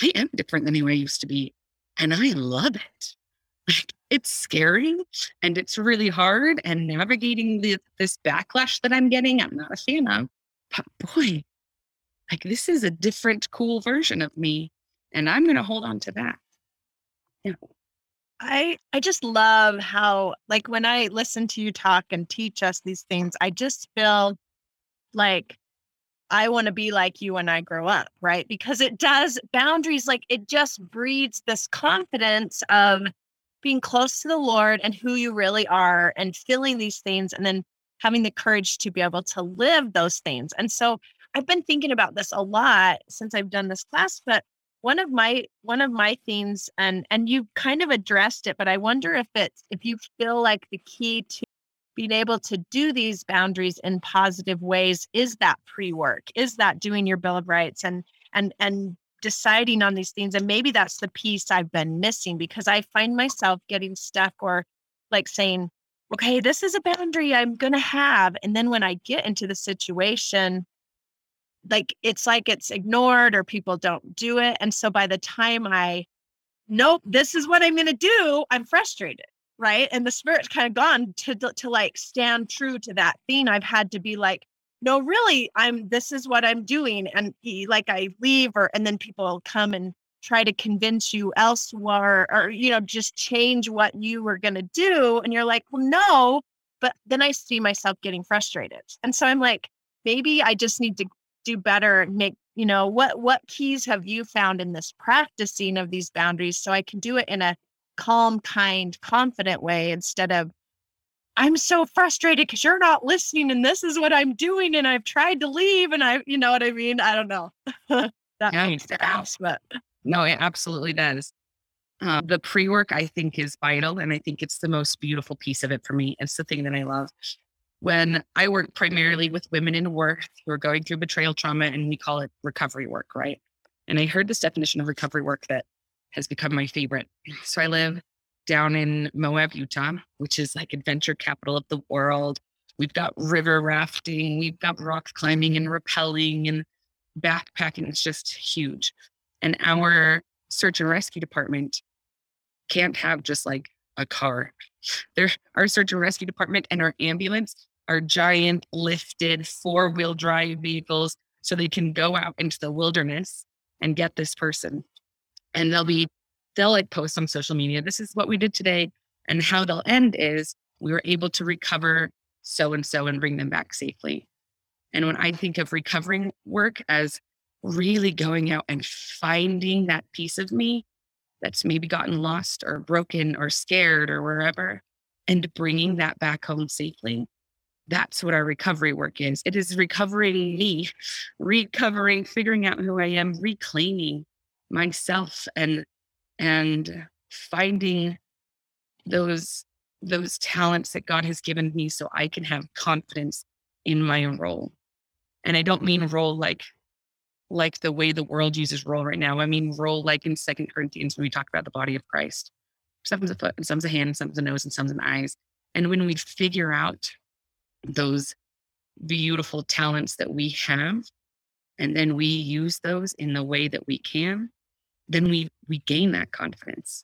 I am different than who I used to be. And I love it. Like, it's scary and it's really hard and navigating the, this backlash that I'm getting, I'm not a fan of. But boy, like this is a different, cool version of me. And I'm going to hold on to that. Yeah i I just love how like when I listen to you talk and teach us these things, I just feel like I want to be like you when I grow up, right? Because it does boundaries like it just breeds this confidence of being close to the Lord and who you really are and feeling these things and then having the courage to be able to live those things. And so I've been thinking about this a lot since I've done this class, but one of my one of my themes and and you kind of addressed it, but I wonder if it's if you feel like the key to being able to do these boundaries in positive ways is that pre-work, is that doing your bill of rights and and and deciding on these things and maybe that's the piece i've been missing because i find myself getting stuck or like saying okay this is a boundary i'm going to have and then when i get into the situation like it's like it's ignored or people don't do it and so by the time i nope this is what i'm going to do i'm frustrated right? And the spirit's kind of gone to to like stand true to that thing. I've had to be like no really i'm this is what i'm doing and he, like i leave or and then people come and try to convince you elsewhere or you know just change what you were going to do and you're like well no but then i see myself getting frustrated and so i'm like maybe i just need to do better and make you know what what keys have you found in this practicing of these boundaries so i can do it in a calm kind confident way instead of I'm so frustrated because you're not listening and this is what I'm doing and I've tried to leave and I, you know what I mean? I don't know. that Yeah, makes sense, but No, it absolutely does. Uh, the pre work, I think, is vital. And I think it's the most beautiful piece of it for me. It's the thing that I love. When I work primarily with women in work who are going through betrayal trauma, and we call it recovery work, right? And I heard this definition of recovery work that has become my favorite. So I live down in Moab, Utah, which is like adventure capital of the world. We've got river rafting, we've got rock climbing and rappelling and backpacking. It's just huge. And our search and rescue department can't have just like a car. There, our search and rescue department and our ambulance are giant lifted four wheel drive vehicles so they can go out into the wilderness and get this person. And they'll be, they'll like post on social media, this is what we did today. And how they'll end is we were able to recover so and so and bring them back safely. And when I think of recovering work as really going out and finding that piece of me that's maybe gotten lost or broken or scared or wherever, and bringing that back home safely. That's what our recovery work is. It is recovering me, recovering, figuring out who I am, reclaiming myself and and finding those those talents that God has given me so I can have confidence in my role. And I don't mean role like like the way the world uses role right now. I mean role like in Second Corinthians when we talk about the body of Christ. Some's a foot and some's a hand, and some's a nose, and some's an eyes. And when we figure out those beautiful talents that we have, and then we use those in the way that we can, then we we gain that confidence.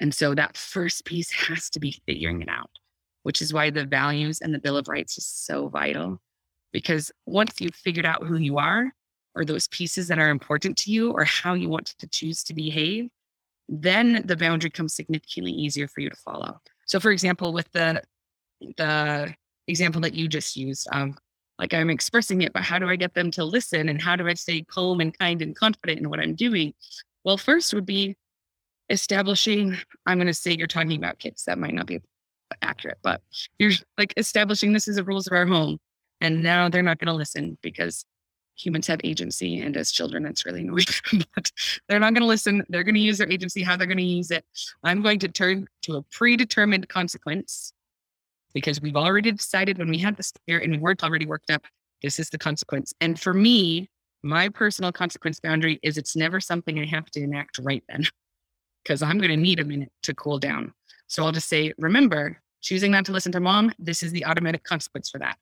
And so that first piece has to be figuring it out, which is why the values and the Bill of Rights is so vital. Because once you've figured out who you are, or those pieces that are important to you, or how you want to choose to behave, then the boundary comes significantly easier for you to follow. So, for example, with the the example that you just used, um, like I'm expressing it, but how do I get them to listen, and how do I stay calm and kind and confident in what I'm doing? Well, first would be establishing. I'm going to say you're talking about kids. That might not be accurate, but you're like establishing this is the rules of our home, and now they're not going to listen because humans have agency and as children that's really annoying but they're not going to listen they're going to use their agency how they're going to use it i'm going to turn to a predetermined consequence because we've already decided when we had the scare and we weren't already worked up this is the consequence and for me my personal consequence boundary is it's never something i have to enact right then because i'm going to need a minute to cool down so i'll just say remember choosing not to listen to mom this is the automatic consequence for that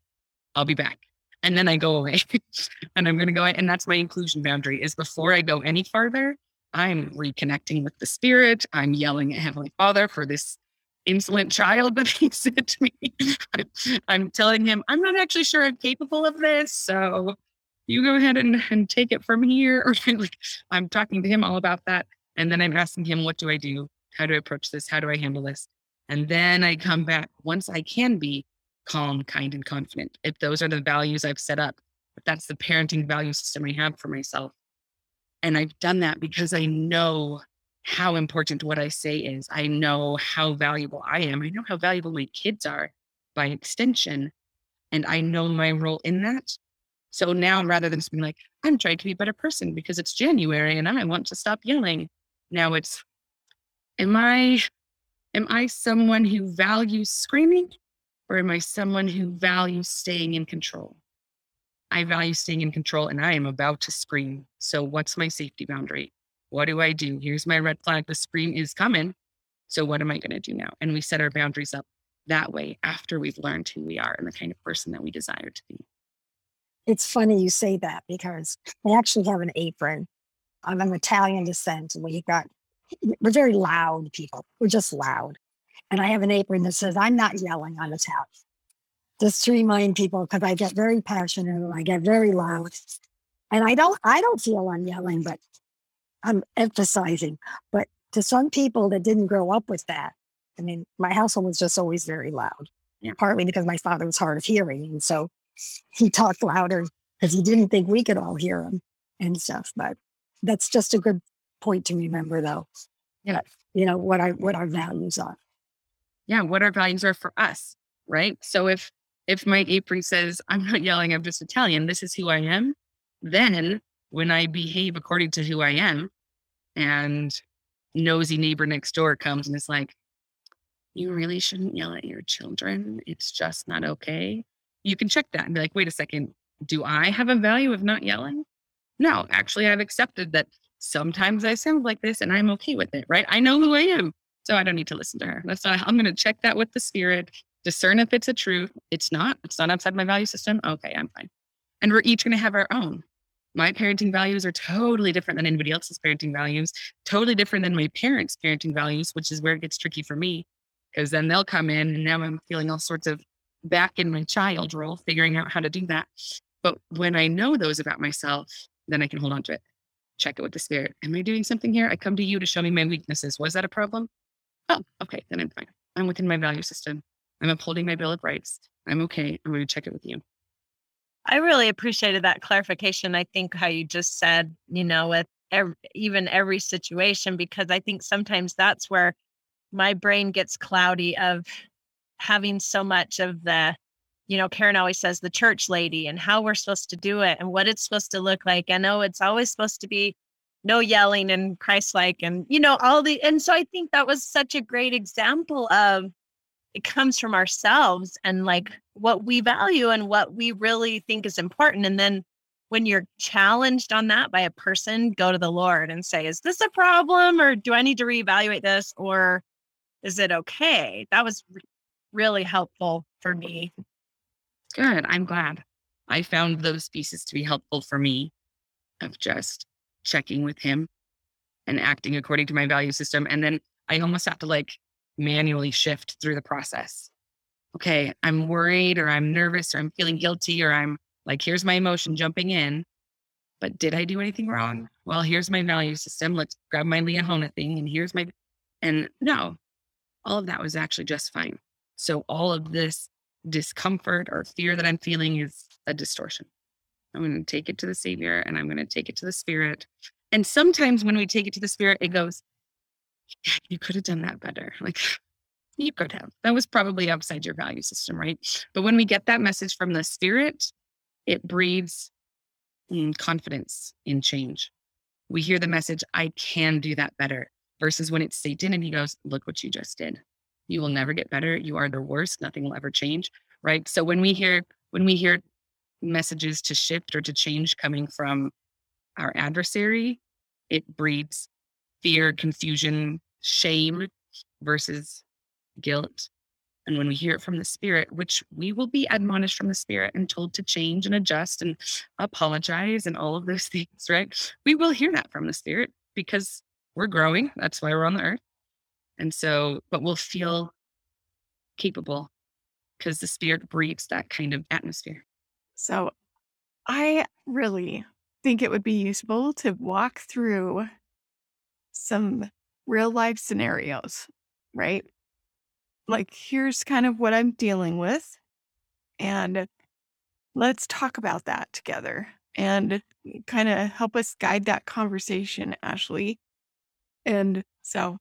i'll be back and then I go away and I'm going to go. And that's my inclusion boundary is before I go any farther, I'm reconnecting with the spirit. I'm yelling at Heavenly Father for this insolent child that he to me. I'm telling him, I'm not actually sure I'm capable of this. So you go ahead and, and take it from here. Or like, I'm talking to him all about that. And then I'm asking him, what do I do? How do I approach this? How do I handle this? And then I come back once I can be calm, kind, and confident. If those are the values I've set up, if that's the parenting value system I have for myself. And I've done that because I know how important what I say is. I know how valuable I am. I know how valuable my kids are by extension. And I know my role in that. So now rather than just being like, I'm trying to be a better person because it's January and I want to stop yelling. Now it's, am I am I someone who values screaming or am I someone who values staying in control? I value staying in control and I am about to scream. So, what's my safety boundary? What do I do? Here's my red flag. The scream is coming. So, what am I going to do now? And we set our boundaries up that way after we've learned who we are and the kind of person that we desire to be. It's funny you say that because I actually have an apron. I'm of Italian descent. and We got, we're very loud people. We're just loud. And I have an apron that says, I'm not yelling on Italian. Just to remind people, because I get very passionate and I get very loud. And I don't I don't feel I'm yelling, but I'm emphasizing. But to some people that didn't grow up with that, I mean, my household was just always very loud. Yeah. Partly because my father was hard of hearing. And so he talked louder because he didn't think we could all hear him and stuff. But that's just a good point to remember though. Yeah. You know, what our what our values are. Yeah, what our values are for us. right? So if if my apron says, I'm not yelling, I'm just Italian, this is who I am, then when I behave according to who I am, and nosy neighbor next door comes and is like, You really shouldn't yell at your children. It's just not okay. You can check that and be like, Wait a second, do I have a value of not yelling? No, actually, I've accepted that sometimes I sound like this and I'm okay with it, right? I know who I am. So I don't need to listen to her. That's not, I'm going to check that with the spirit, discern if it's a truth. It's not, it's not outside my value system. Okay, I'm fine. And we're each going to have our own. My parenting values are totally different than anybody else's parenting values, totally different than my parents' parenting values, which is where it gets tricky for me. Because then they'll come in and now I'm feeling all sorts of back in my child role, figuring out how to do that. But when I know those about myself, then I can hold on to it. Check it with the spirit. Am I doing something here? I come to you to show me my weaknesses. Was that a problem? Oh, okay, then I'm fine. I'm within my value system. I'm upholding my Bill of Rights. I'm okay. I'm going to check it with you. I really appreciated that clarification. I think how you just said, you know, with every, even every situation, because I think sometimes that's where my brain gets cloudy of having so much of the you know, Karen always says the church lady and how we're supposed to do it and what it's supposed to look like. I know it's always supposed to be no yelling and Christ like and, you know, all the, and so I think that was such a great example of it comes from ourselves and like what we value and what we really think is important. And then when you're challenged on that by a person, go to the Lord and say, is this a problem or do I need to reevaluate this or is it okay? That was really helpful for me Good. I'm glad. I found those pieces to be helpful for me of just checking with him and acting according to my value system. And then I almost have to like manually shift through the process. Okay, I'm worried or I'm nervous or I'm feeling guilty or I'm like, here's my emotion jumping in. But did I do anything wrong? Well, here's my value system. Let's grab my Liahona thing and here's my, and no, all of that was actually just fine. So all of this discomfort or fear that I'm feeling is a distortion. I'm going to take it to the Savior and I'm going to take it to the Spirit. And sometimes when we take it to the Spirit, it goes, You could have done that better. Like, you could have. That was probably outside your value system, right? But when we get that message from the Spirit, it breeds mm, confidence in change. We hear the message, I can do that better, versus when it's Satan and he goes, Look what you just did you will never get better you are the worst nothing will ever change right? So when we hear when we hear messages to shift or to change coming from our adversary it breeds fear confusion shame versus guilt. And when we hear it from the spirit which we will be admonished from the spirit and told to change and adjust and apologize and all of those things right? We will hear that from the spirit because we're growing. That's why we're on the earth and so, but we'll feel capable because the spirit breathes that kind of atmosphere. So I really think it would be useful to walk through some real life scenarios, right? Like, here's kind of what I'm dealing with. And let's talk about that together and kind of help us guide that conversation, Ashley. And so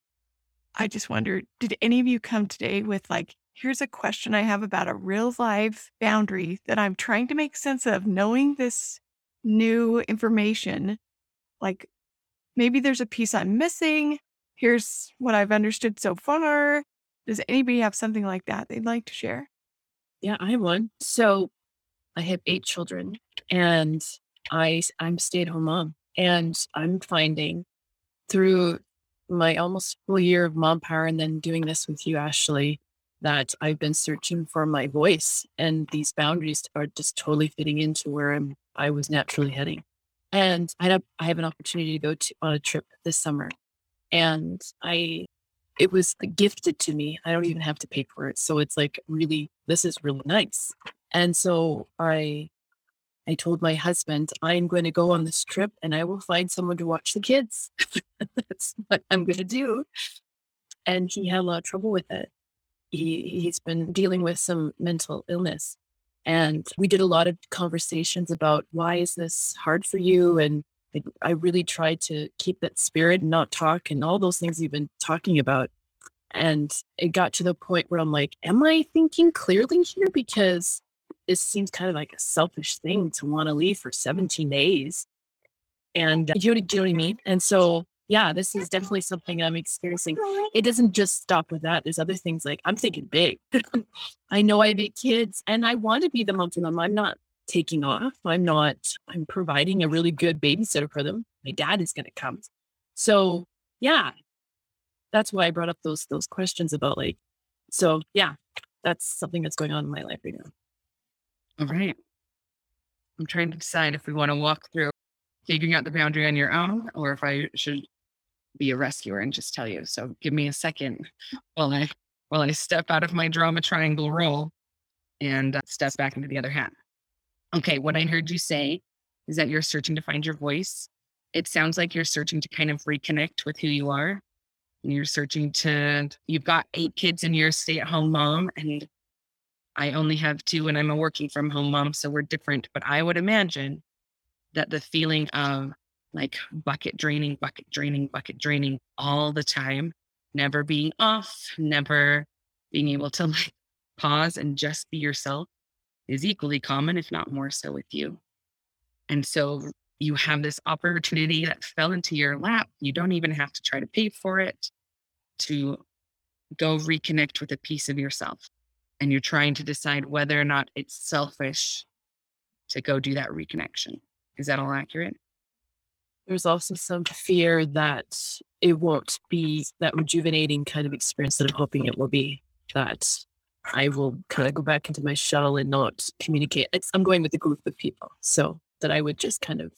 I just wonder did any of you come today with like, here's a question I have about a real life boundary that I'm trying to make sense of, knowing this new information? Like, maybe there's a piece I'm missing. Here's what I've understood so far. Does anybody have something like that they'd like to share? Yeah, I have one. So I have eight children and I I'm stay at home mom. And I'm finding through my almost full year of mom power and then doing this with you, Ashley, that I've been searching for my voice and these boundaries are just totally fitting into where I'm I was naturally heading. And I have I have an opportunity to go to on a trip this summer. And I it was gifted to me. I don't even have to pay for it. So it's like really this is really nice. And so I I told my husband, I'm going to go on this trip and I will find someone to watch the kids. That's what I'm going to do. And he had a lot of trouble with it. He, he's been dealing with some mental illness. And we did a lot of conversations about why is this hard for you? And I, I really tried to keep that spirit and not talk and all those things you've been talking about. And it got to the point where I'm like, am I thinking clearly here? Because this seems kind of like a selfish thing to want to leave for 17 days. And uh, do you, know, you know what I mean? And so, yeah, this is definitely something I'm experiencing. It doesn't just stop with that. There's other things like I'm thinking big. I know I have eight kids and I want to be the mom for them. I'm not taking off. I'm not, I'm providing a really good babysitter for them. My dad is going to come. So, yeah, that's why I brought up those those questions about like, so yeah, that's something that's going on in my life right now. All right. I'm trying to decide if we want to walk through figuring out the boundary on your own or if I should be a rescuer and just tell you. So give me a second while I while I step out of my drama triangle role and uh, step back into the other hat. Okay, what I heard you say is that you're searching to find your voice. It sounds like you're searching to kind of reconnect with who you are And you're searching to, you've got eight kids and you're a stay at home mom, and I only have two and I'm a working from home mom. So we're different. But I would imagine that the feeling of like bucket draining, bucket draining, bucket draining all the time, never being off, never being able to like pause and just be yourself is equally common, if not more so with you. And so you have this opportunity that fell into your lap. You don't even have to try to pay for it to go reconnect with a piece of yourself. And you're trying to decide whether or not it's selfish to go do that reconnection. Is that all accurate? There's also some fear that it won't be that rejuvenating kind of experience that I'm hoping it will be. That I will kind of go back into my shell and not communicate. It's, I'm going with a group of people. So that I would just kind of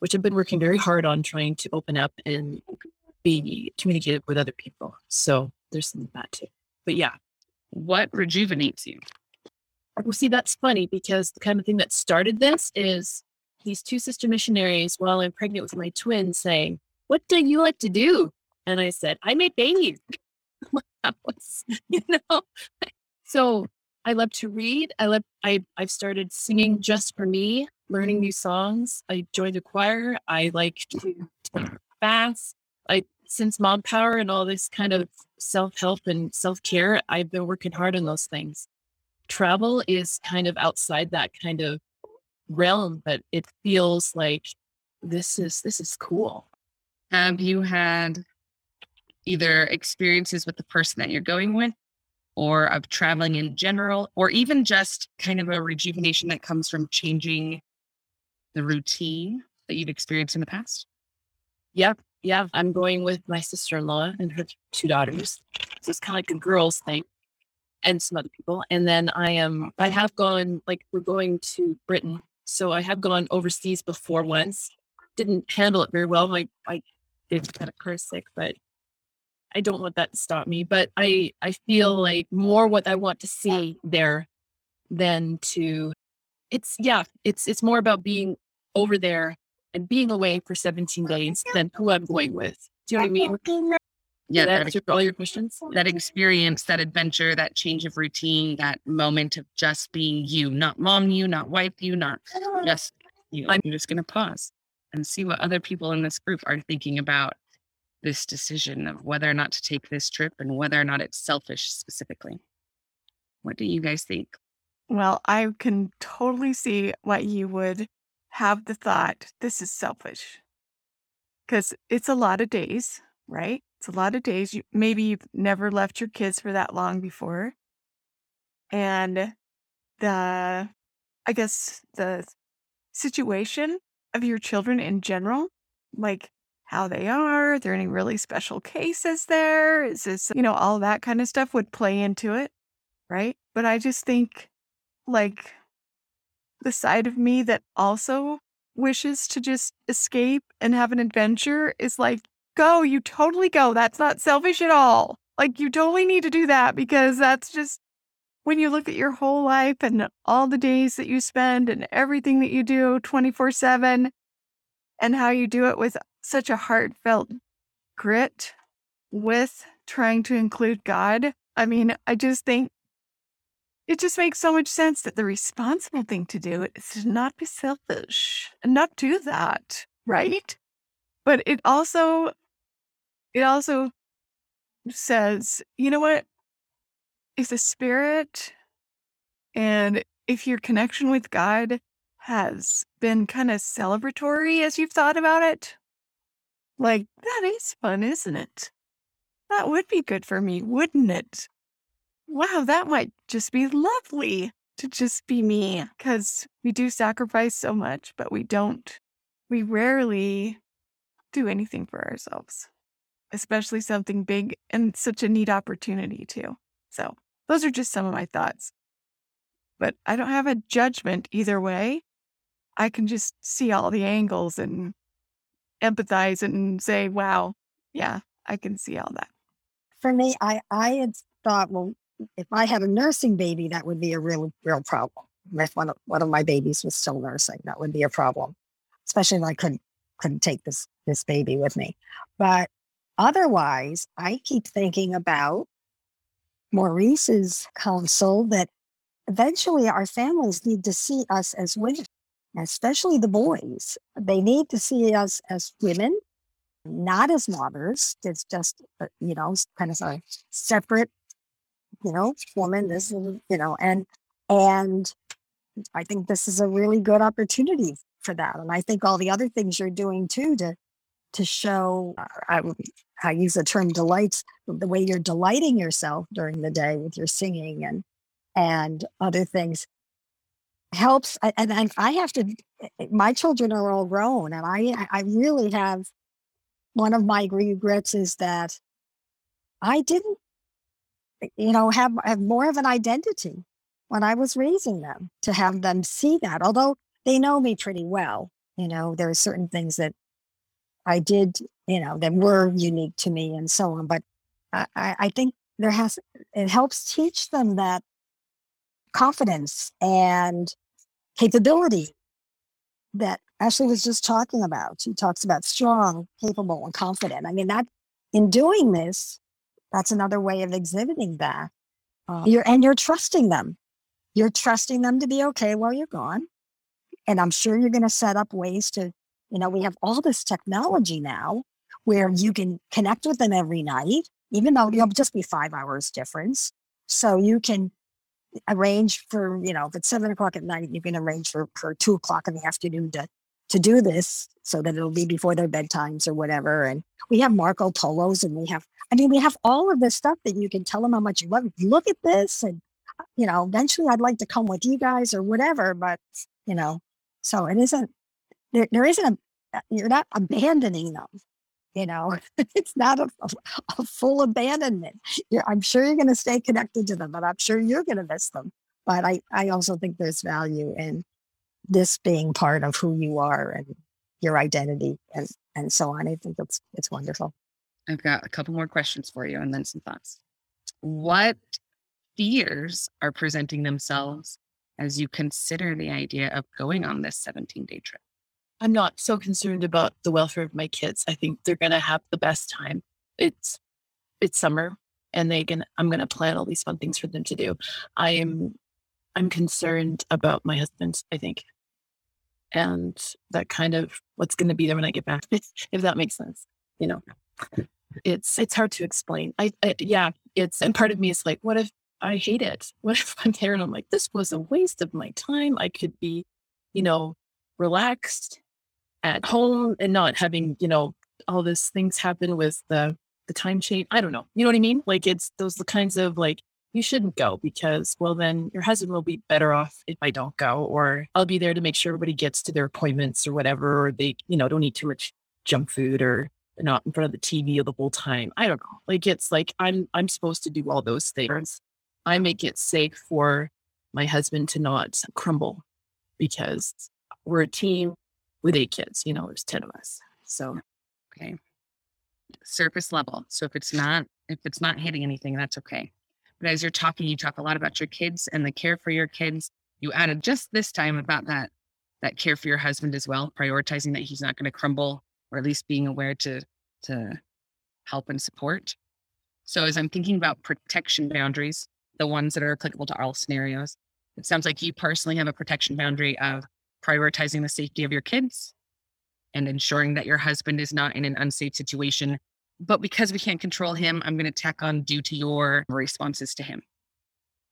which I've been working very hard on trying to open up and be communicative with other people. So there's some of that too. But yeah. What rejuvenates you? Well, see, that's funny because the kind of thing that started this is these two sister missionaries while I'm pregnant with my twins saying, What do you like to do? And I said, I make babies. was, you know. So I love to read. I love I I've started singing just for me learning new songs. I joined a choir. I like to fast. I since mom power and all this kind of self help and self care, I've been working hard on those things. Travel is kind of outside that kind of realm, but it feels like this is this is cool. Have you had either experiences with the person that you're going with or of traveling in general, or even just kind of a rejuvenation that comes from changing the routine that you've experienced in the past? Yeah, yeah. I'm going with my sister in law and her two daughters. So it's kind of like a girls thing and some other people. And then I am, I have gone, like, we're going to Britain. So I have gone overseas before once. Didn't handle it very well. My, I did kind of car sick, but I don't want that to stop me. But I, I feel like more what I want to see there than to it's yeah, it's it's more about being over there and being away for 17 days than who I'm going with. Do you know what I mean? Yeah, that answer all your questions. That experience, that adventure, that change of routine, that moment of just being you, not mom you, not wife you, not just you. I'm just going to pause and see what other people in this group are thinking about this decision of whether or not to take this trip and whether or not it's selfish specifically. What do you guys think? Well, I can totally see what you would have the thought, this is selfish. Because it's a lot of days, right? It's a lot of days. You, maybe you've never left your kids for that long before. And the, I guess, the situation of your children in general, like how they are, are there any really special cases there? Is this, you know, all that kind of stuff would play into it, right? But I just think like the side of me that also wishes to just escape and have an adventure is like, go, you totally go. That's not selfish at all. Like, you totally need to do that because that's just when you look at your whole life and all the days that you spend and everything that you do 24 7 and how you do it with such a heartfelt grit with trying to include God. I mean, I just think it just makes so much sense that the responsible thing to do is to not be selfish and not do that, right? But it also, it also says, you know what? If the spirit and if your connection with God has been kind of celebratory as you've thought about it, like that is fun, isn't it? That would be good for me, wouldn't it? Wow, that might just be lovely to just be me because we do sacrifice so much, but we don't, we rarely do anything for ourselves, especially something big and such a neat opportunity, too. So, those are just some of my thoughts. But I don't have a judgment either way. I can just see all the angles and empathize and say, wow, yeah, I can see all that. For me, I, I had thought, well, if I had a nursing baby, that would be a real, real problem. If one of, one of my babies was still nursing, that would be a problem, especially if I couldn't couldn't take this this baby with me. But otherwise, I keep thinking about Maurice's counsel that eventually our families need to see us as women, especially the boys. They need to see us as women, not as mothers. It's just, uh, you know, kind of a separate, you know, woman, this, is, you know, and, and I think this is a really good opportunity for that. And I think all the other things you're doing too to, to show, uh, I, I use the term delights, the way you're delighting yourself during the day with your singing and and other things helps and, and i have to eh, my children are all grown and i i really have one of my regrets is that i didn't you know have have more of an identity when i was raising them to have them see that although they know me pretty well you know there are certain things that i did you know that were unique to me and so on but i i think there has it helps teach them that confidence and capability that Ashley was just talking about. She talks about strong, capable, and confident. I mean, that in doing this, that's another way of exhibiting that. Uh, you're and you're trusting them. You're trusting them to be okay while you're gone. And I'm sure you're going to set up ways to, you know, we have all this technology now where you can connect with them every night, even though you'll just be five hours difference. So you can arrange for, you know, if it's seven o'clock at night, you can arrange for, for two o'clock in the afternoon to, to do this so that it'll be before their bedtimes or whatever. And we have Marco Polos and we have, I mean, we have all of this stuff that you can tell them how much you love. Look at this. And, uh, you know, eventually I'd like to come with you guys or whatever, but, you know, so it isn't, there, there isn't a, uh, you're not abandoning them you know it's not a, a full abandonment you're, i'm sure you're going to stay connected to them but i'm sure you're going to miss them but i i also think there's value in this being part of who you are and your identity and and so on i think it's it's wonderful I've got a couple more questions for you and then some thoughts. What fears are presenting themselves as you consider the idea of going on this 17 day trip? I'm not so concerned about the welfare of my kids. I think they're going to have the best time. It's it's summer and they can I'm going to plan all these fun things for them to do. I am I'm concerned about my husband, I think. And that kind of what's going to be there when I get back if that makes sense. You know. It's it's hard to explain. I, I yeah, it's and part of me is like what if I hate it? What if I'm there and I'm like this was a waste of my time? I could be, you know, relaxed at home and not having, you know, all these things happen with the the time change. I don't know. You know what I mean? Like it's those kinds of like you shouldn't go because well then your husband will be better off if I don't go or I'll be there to make sure everybody gets to their appointments or whatever or they, you know, don't eat too much junk food or not in front of the TV the whole time. I don't know. Like it's like I'm I'm supposed to do all those things. I make it safe for my husband to not crumble because we're a team with eight kids. You know, there's 10 of us. So, okay. Surface level. So if it's not, if it's not hitting anything, that's okay. But as you're talking, you talk a lot about your kids and the care for your kids. You added just this time about that, that care for your husband as well, prioritizing that he's not going to crumble or at least being aware to, to help and support. So as I'm thinking about protection boundaries, the ones that are applicable to all scenarios, it sounds like you personally have a protection boundary of prioritizing the safety of your kids and ensuring that your husband is not in an unsafe situation but because we can't control him, I'm going to tack on due to your responses to him,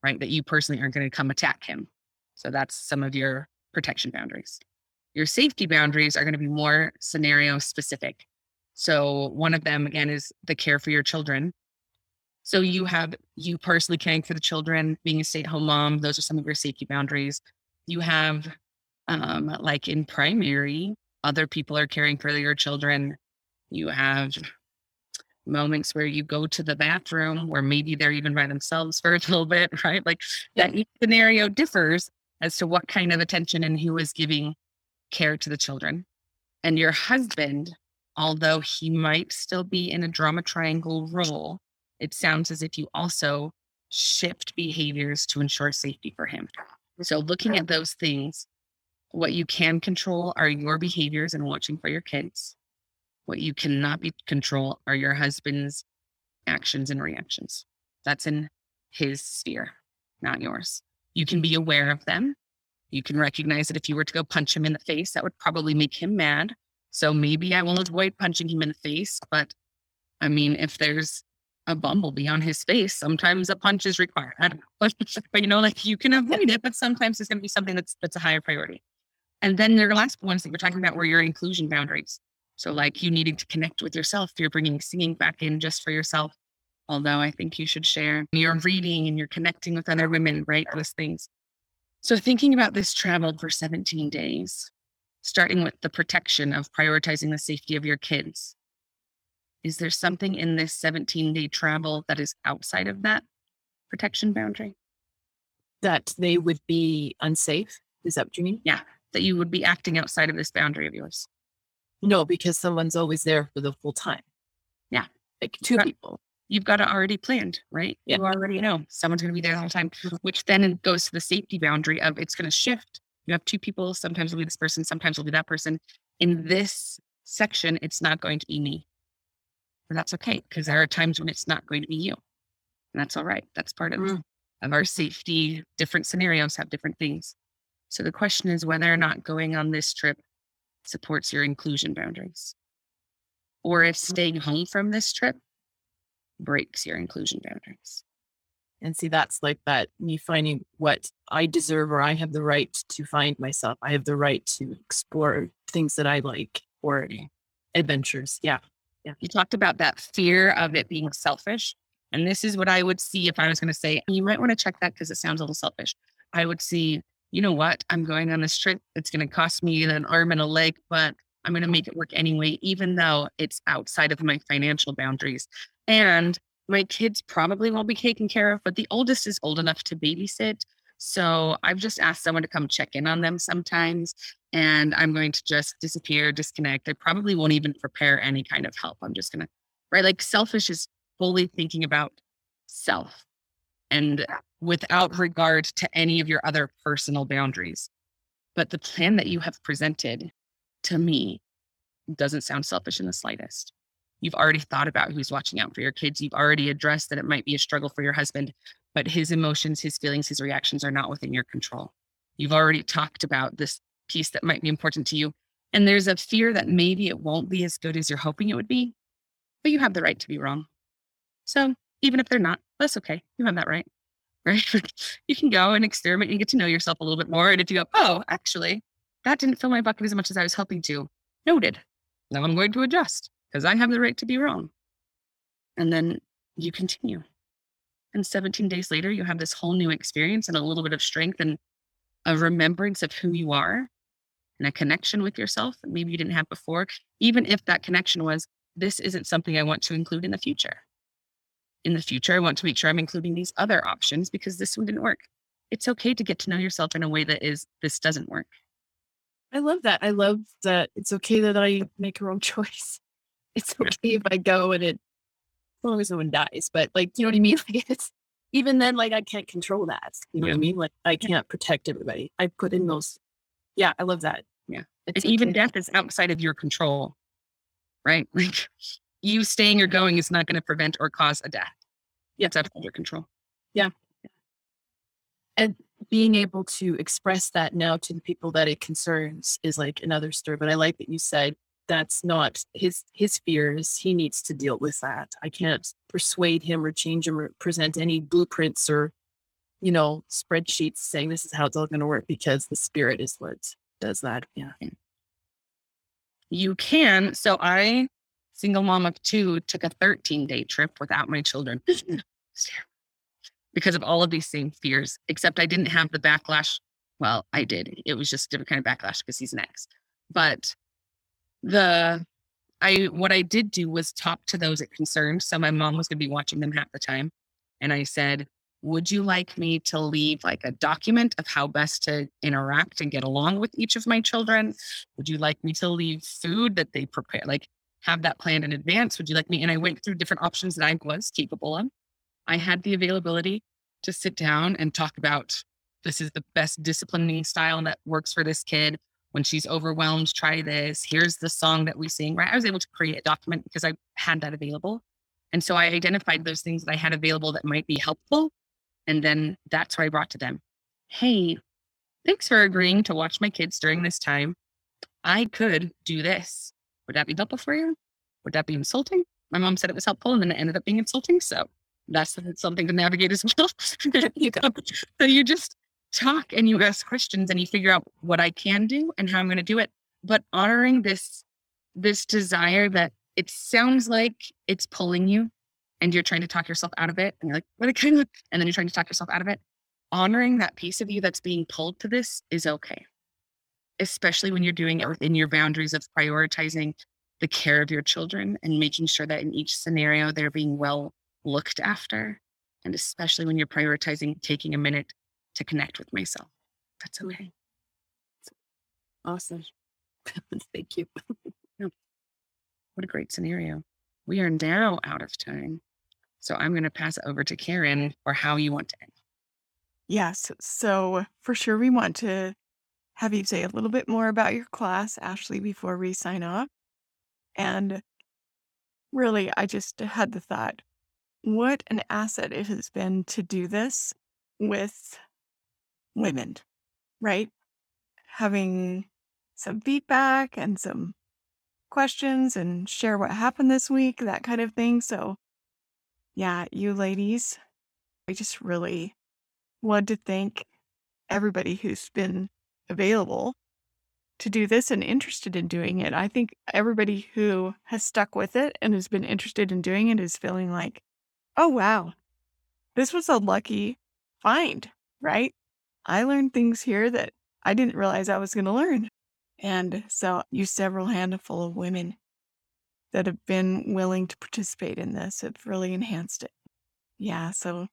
right? That you personally aren't going to come attack him. So that's some of your protection boundaries. Your safety boundaries are going to be more scenario specific. So one of them, again, is the care for your children. So you have you personally caring for the children, being a stay at home mom. Those are some of your safety boundaries. You have, um, like in primary, other people are caring for your children. You have moments where you go to the bathroom where maybe they're even by themselves for a little bit, right? Like that each scenario differs as to what kind of attention and who is giving care to the children. And your husband, although he might still be in a drama triangle role, it sounds as if you also shift behaviors to ensure safety for him. So, looking at those things, what you can control are your behaviors and watching for your kids. What you cannot be control are your husband's actions and reactions. That's in his sphere, not yours. You can be aware of them. You can recognize that if you were to go punch him in the face, that would probably make him mad. So maybe I will avoid punching him in the face. But I mean, if there's a bumblebee on his face, sometimes a punch is required. I don't know. But, but you know, like you can avoid it, but sometimes it's going to be something that's that's a higher priority. And then the last ones that you're talking about were your inclusion boundaries. So like you needing to connect with yourself, you're bringing singing back in just for yourself. Although I think you should share your reading and you're connecting with other women, right? Those things. So thinking about this travel for 17 days, starting with the protection of prioritizing the safety of your kids. Is there something in this 17 day travel that is outside of that protection boundary? That they would be unsafe. Is that what you mean? Yeah. That you would be acting outside of this boundary of yours. No, because someone's always there for the full time. Yeah. Like two Right. people. You've got it already planned, right? Yeah. You already know someone's going to be there the whole time, which then goes to the safety boundary of it's going to shift. You have two people. Sometimes it'll be this person, sometimes it'll be that person. In this section, it's not going to be me. And that's okay because there are times when it's not going to be you. And that's all right. That's part of, Mm. of our safety. Different scenarios have different things. So the question is whether or not going on this trip supports your inclusion boundaries. Or if mm-hmm. staying home from this trip breaks your inclusion boundaries. And see, that's like that me finding what I deserve or I have the right to find myself. I have the right to explore things that I like or adventures. Yeah. Yeah. You talked about that fear of it being selfish. And this is what I would see if I was going to say, you might want to check that because it sounds a little selfish. I would see, you know what? I'm going on this trip. It's going to cost me an arm and a leg, but I'm going to make it work anyway, even though it's outside of my financial boundaries. And my kids probably won't be taken care of, but the oldest is old enough to babysit. So I've just asked someone to come check in on them sometimes. And I'm going to just disappear, disconnect. I probably won't even prepare any kind of help. I'm just going to, right? Like selfish is fully thinking about self and without regard to any of your other personal boundaries. But the plan that you have presented to me doesn't sound selfish in the slightest. You've already thought about who's watching out for your kids. You've already addressed that it might be a struggle for your husband, but his emotions, his feelings, his reactions are not within your control. You've already talked about this piece that might be important to you. And there's a fear that maybe it won't be as good as you're hoping it would be, but you have the right to be wrong. So even if they're not, that's okay. You have that right. Right. you can go and experiment and get to know yourself a little bit more. And if you go, oh, actually, that didn't fill my bucket as much as I was hoping to, noted. Now I'm going to adjust because I have the right to be wrong. And then you continue. And 17 days later, you have this whole new experience and a little bit of strength and a remembrance of who you are and a connection with yourself that maybe you didn't have before, even if that connection was, this isn't something I want to include in the future. In the future, I want to make sure I'm including these other options because this one didn't work. It's okay to get to know yourself in a way that is, this doesn't work. I love that. I love that it's okay that I make a wrong choice. It's okay if I go and it, as long as no one dies, but like, you know what I mean? Like it's, even then, like I can't control that. You know what I mean? Like I can't protect everybody. I put in those. Yeah, I love that. Yeah. It's And even okay. death is outside of your control, right? Like you staying or going is not going to prevent or cause a death. Yeah. It's outside of your control. Yeah. And being able to express that now to the people that it concerns is like another story. But I like that you said that's not his his fears. He needs to deal with that. I can't persuade him or change him or present any blueprints or, you know, spreadsheets saying this is how it's all going to work because the spirit is what does that. Yeah. You can. So I, single mom of two, took a 13 day trip without my children because of all of these same fears, except I didn't have the backlash. Well, I did. It was just a different kind of backlash because he's an ex. But the I what I did do was talk to those it concerned. So my mom was going to be watching them half the time, and I said, "Would you like me to leave like a document of how best to interact and get along with each of my children? Would you like me to leave food that they prepare, like have that planned in advance? Would you like me?" And I went through different options that I was capable of. I had the availability to sit down and talk about this is the best disciplining style that works for this kid when she's overwhelmed, try this. Here's the song that we sing, right? I was able to create a document because I had that available. And so I identified those things that I had available that might be helpful. And then that's where I brought to them, hey, thanks for agreeing to watch my kids during this time. I could do this. Would that be helpful for you? Would that be insulting? My mom said it was helpful and then it ended up being insulting. So that's something to navigate as well. You so you just talk and you ask questions and you figure out what I can do and how I'm going to do it. But honoring this, this desire that it sounds like it's pulling you and you're trying to talk yourself out of it. And you're like, what kind of, and then you're trying to talk yourself out of it. Honoring that piece of you that's being pulled to this is okay. Especially when you're doing it within your boundaries of prioritizing the care of your children and making sure that in each scenario they're being well looked after. And especially when you're prioritizing taking a minute to connect with myself. That's mm-hmm. okay. Awesome. Thank you. What a great scenario. We are now out of time. So I'm going to pass it over to Karen for how you want to end. Yes. So for sure, we want to have you say a little bit more about your class, Ashley, before we sign off. And really, I just had the thought what an asset it has been to do this with women, right? Having some feedback and some questions and share what happened this week, that kind of thing. So, yeah, you ladies, I just really want to thank everybody who's been available to do this and interested in doing it. I think everybody who has stuck with it and has been interested in doing it is feeling like, oh, wow, this was a lucky find, right? I learned things here that I didn't realize I was going to learn. And so you several handful of women that have been willing to participate in this have really enhanced it. Yeah, so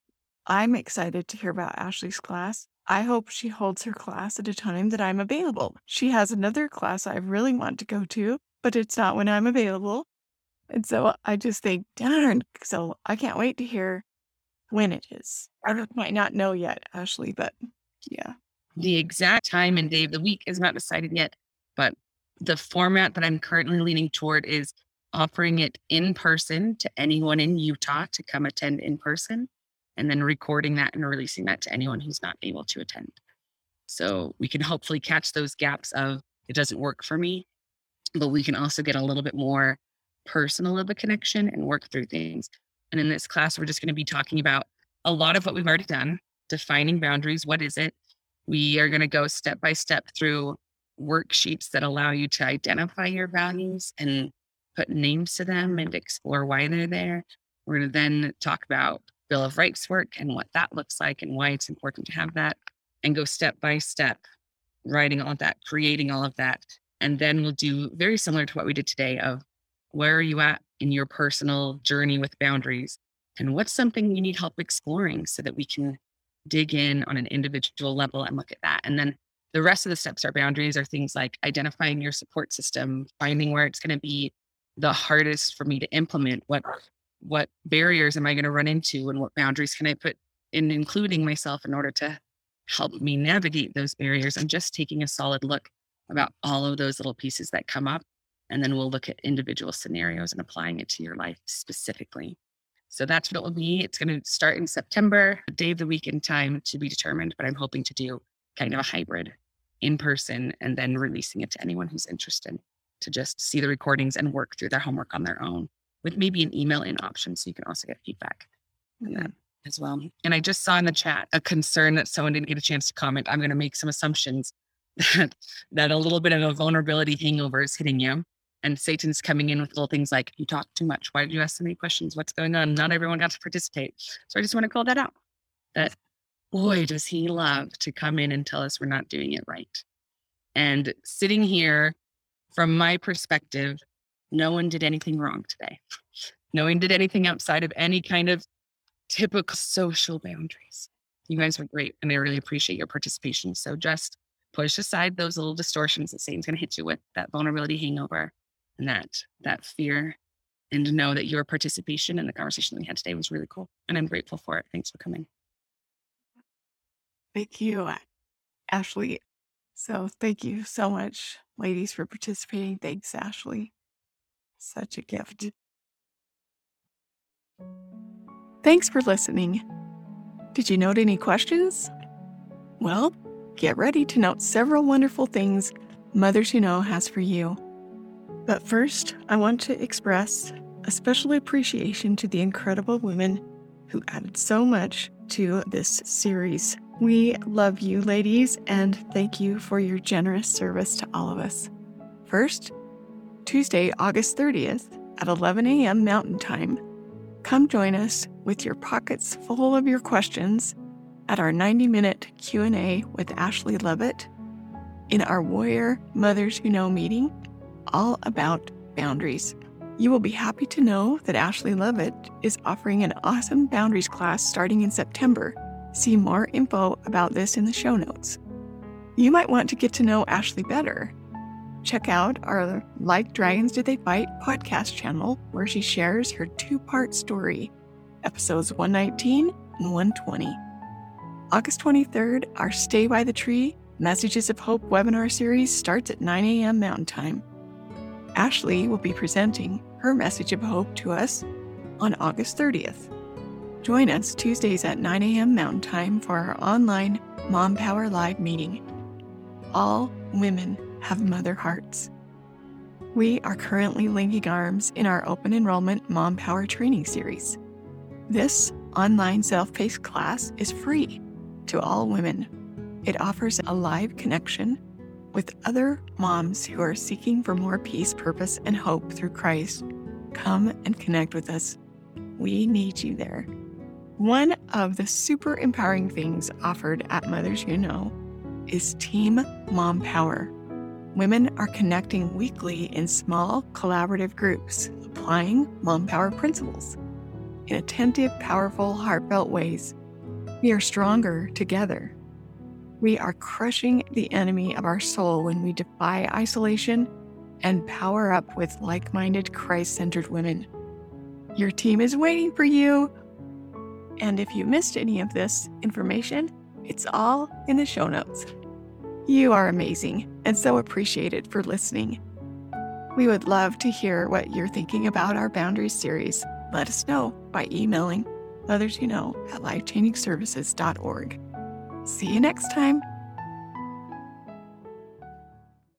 I'm excited to hear about Ashley's class. I hope she holds her class at a time that I'm available. She has another class I really want to go to, but it's not when I'm available. And so I just think, darn. So I can't wait to hear when it is. I might not know yet, Ashley, but yeah. The exact time and day of the week is not decided yet, but the format that I'm currently leaning toward is offering it in person to anyone in Utah to come attend in person, and then recording that and releasing that to anyone who's not able to attend. So we can hopefully catch those gaps of it doesn't work for me, but we can also get a little bit more personal of a connection and work through things. And in this class, we're just going to be talking about a lot of what we've already done, defining boundaries. What is it? We are going to go step by step through worksheets that allow you to identify your values and put names to them and explore why they're there. We're going to then talk about Bill of Rights work and what that looks like and why it's important to have that, and go step by step, writing all of that, creating all of that. And then we'll do very similar to what we did today of where are you at in your personal journey with boundaries? And what's something you need help exploring so that we can dig in on an individual level and look at that. And then the rest of the steps are boundaries are things like identifying your support system, finding where it's going to be the hardest for me to implement, what what barriers am I going to run into and what boundaries can I put in including myself in order to help me navigate those barriers and just taking a solid look about all of those little pieces that come up and then we'll look at individual scenarios and applying it to your life specifically. So that's what it will be. It's going to start in September, day of the week and time to be determined, but I'm hoping to do kind of a hybrid in person and then releasing it to anyone who's interested. to just see the recordings and work through their homework on their own with maybe an email in option so you can also get feedback on that mm-hmm. as well. And I just saw in the chat a concern that someone didn't get a chance to comment. I'm going to make some assumptions that that a little bit of a vulnerability hangover is hitting you. And Satan's coming in with little things like, you talk too much. Why did you ask so many questions? What's going on? Not everyone got to participate. So I just want to call that out. That boy, does he love to come in and tell us we're not doing it right. And sitting here, from my perspective, no one did anything wrong today. No one did anything outside of any kind of typical social boundaries. You guys were great and I really appreciate your participation. So just push aside those little distortions that Satan's going to hit you with, that vulnerability hangover and that that fear and know that your participation in the conversation that we had today was really cool. And I'm grateful for it. Thanks for coming. Thank you, Ashley. So thank you so much, ladies, for participating. Thanks, Ashley. Such a gift. Thanks for listening. Did you note any questions? Well, get ready to note several wonderful things Mothers Who Know has for you. But first, I want to express a special appreciation to the incredible women who added so much to this series. We love you, ladies, and thank you for your generous service to all of us. First, Tuesday, August 30th at 11 a.m. Mountain Time, come join us with your pockets full of your questions at our 90-minute Q&A with Ashley Lovett in our Warrior Mothers Who Know meeting all about boundaries. You will be happy to know that Ashley Lovett is offering an awesome boundaries class starting in September. See more info about this in the show notes. You might want to get to know Ashley better. Check out our Like Dragons Did They Fight podcast channel, where she shares her two part story, episodes 119 and 120. August 23rd, our Stay by the Tree Messages of Hope webinar series starts at 9 a.m. Mountain Time. Ashley will be presenting her message of hope to us on August 30th. Join us Tuesdays at 9 a.m. Mountain Time for our online Mom Power Live meeting. All women have mother hearts. We are currently linking arms in our open enrollment Mom Power training series. This online self paced class is free to all women. It offers a live connection with other moms who are seeking for more peace, purpose, and hope through Christ. Come and connect with us. We need you there. One of the super empowering things offered at Mothers Who Know is Team Mom Power. Women are connecting weekly in small collaborative groups, applying Mom Power principles in attentive, powerful, heartfelt ways. We are stronger together. We are crushing the enemy of our soul when we defy isolation and power up with like minded, Christ centered women. Your team is waiting for you. And if you missed any of this information, it's all in the show notes. You are amazing and so appreciated for listening. We would love to hear what you're thinking about our Boundaries series. Let us know by emailing others you know at lifechangingservices.org. See you next time.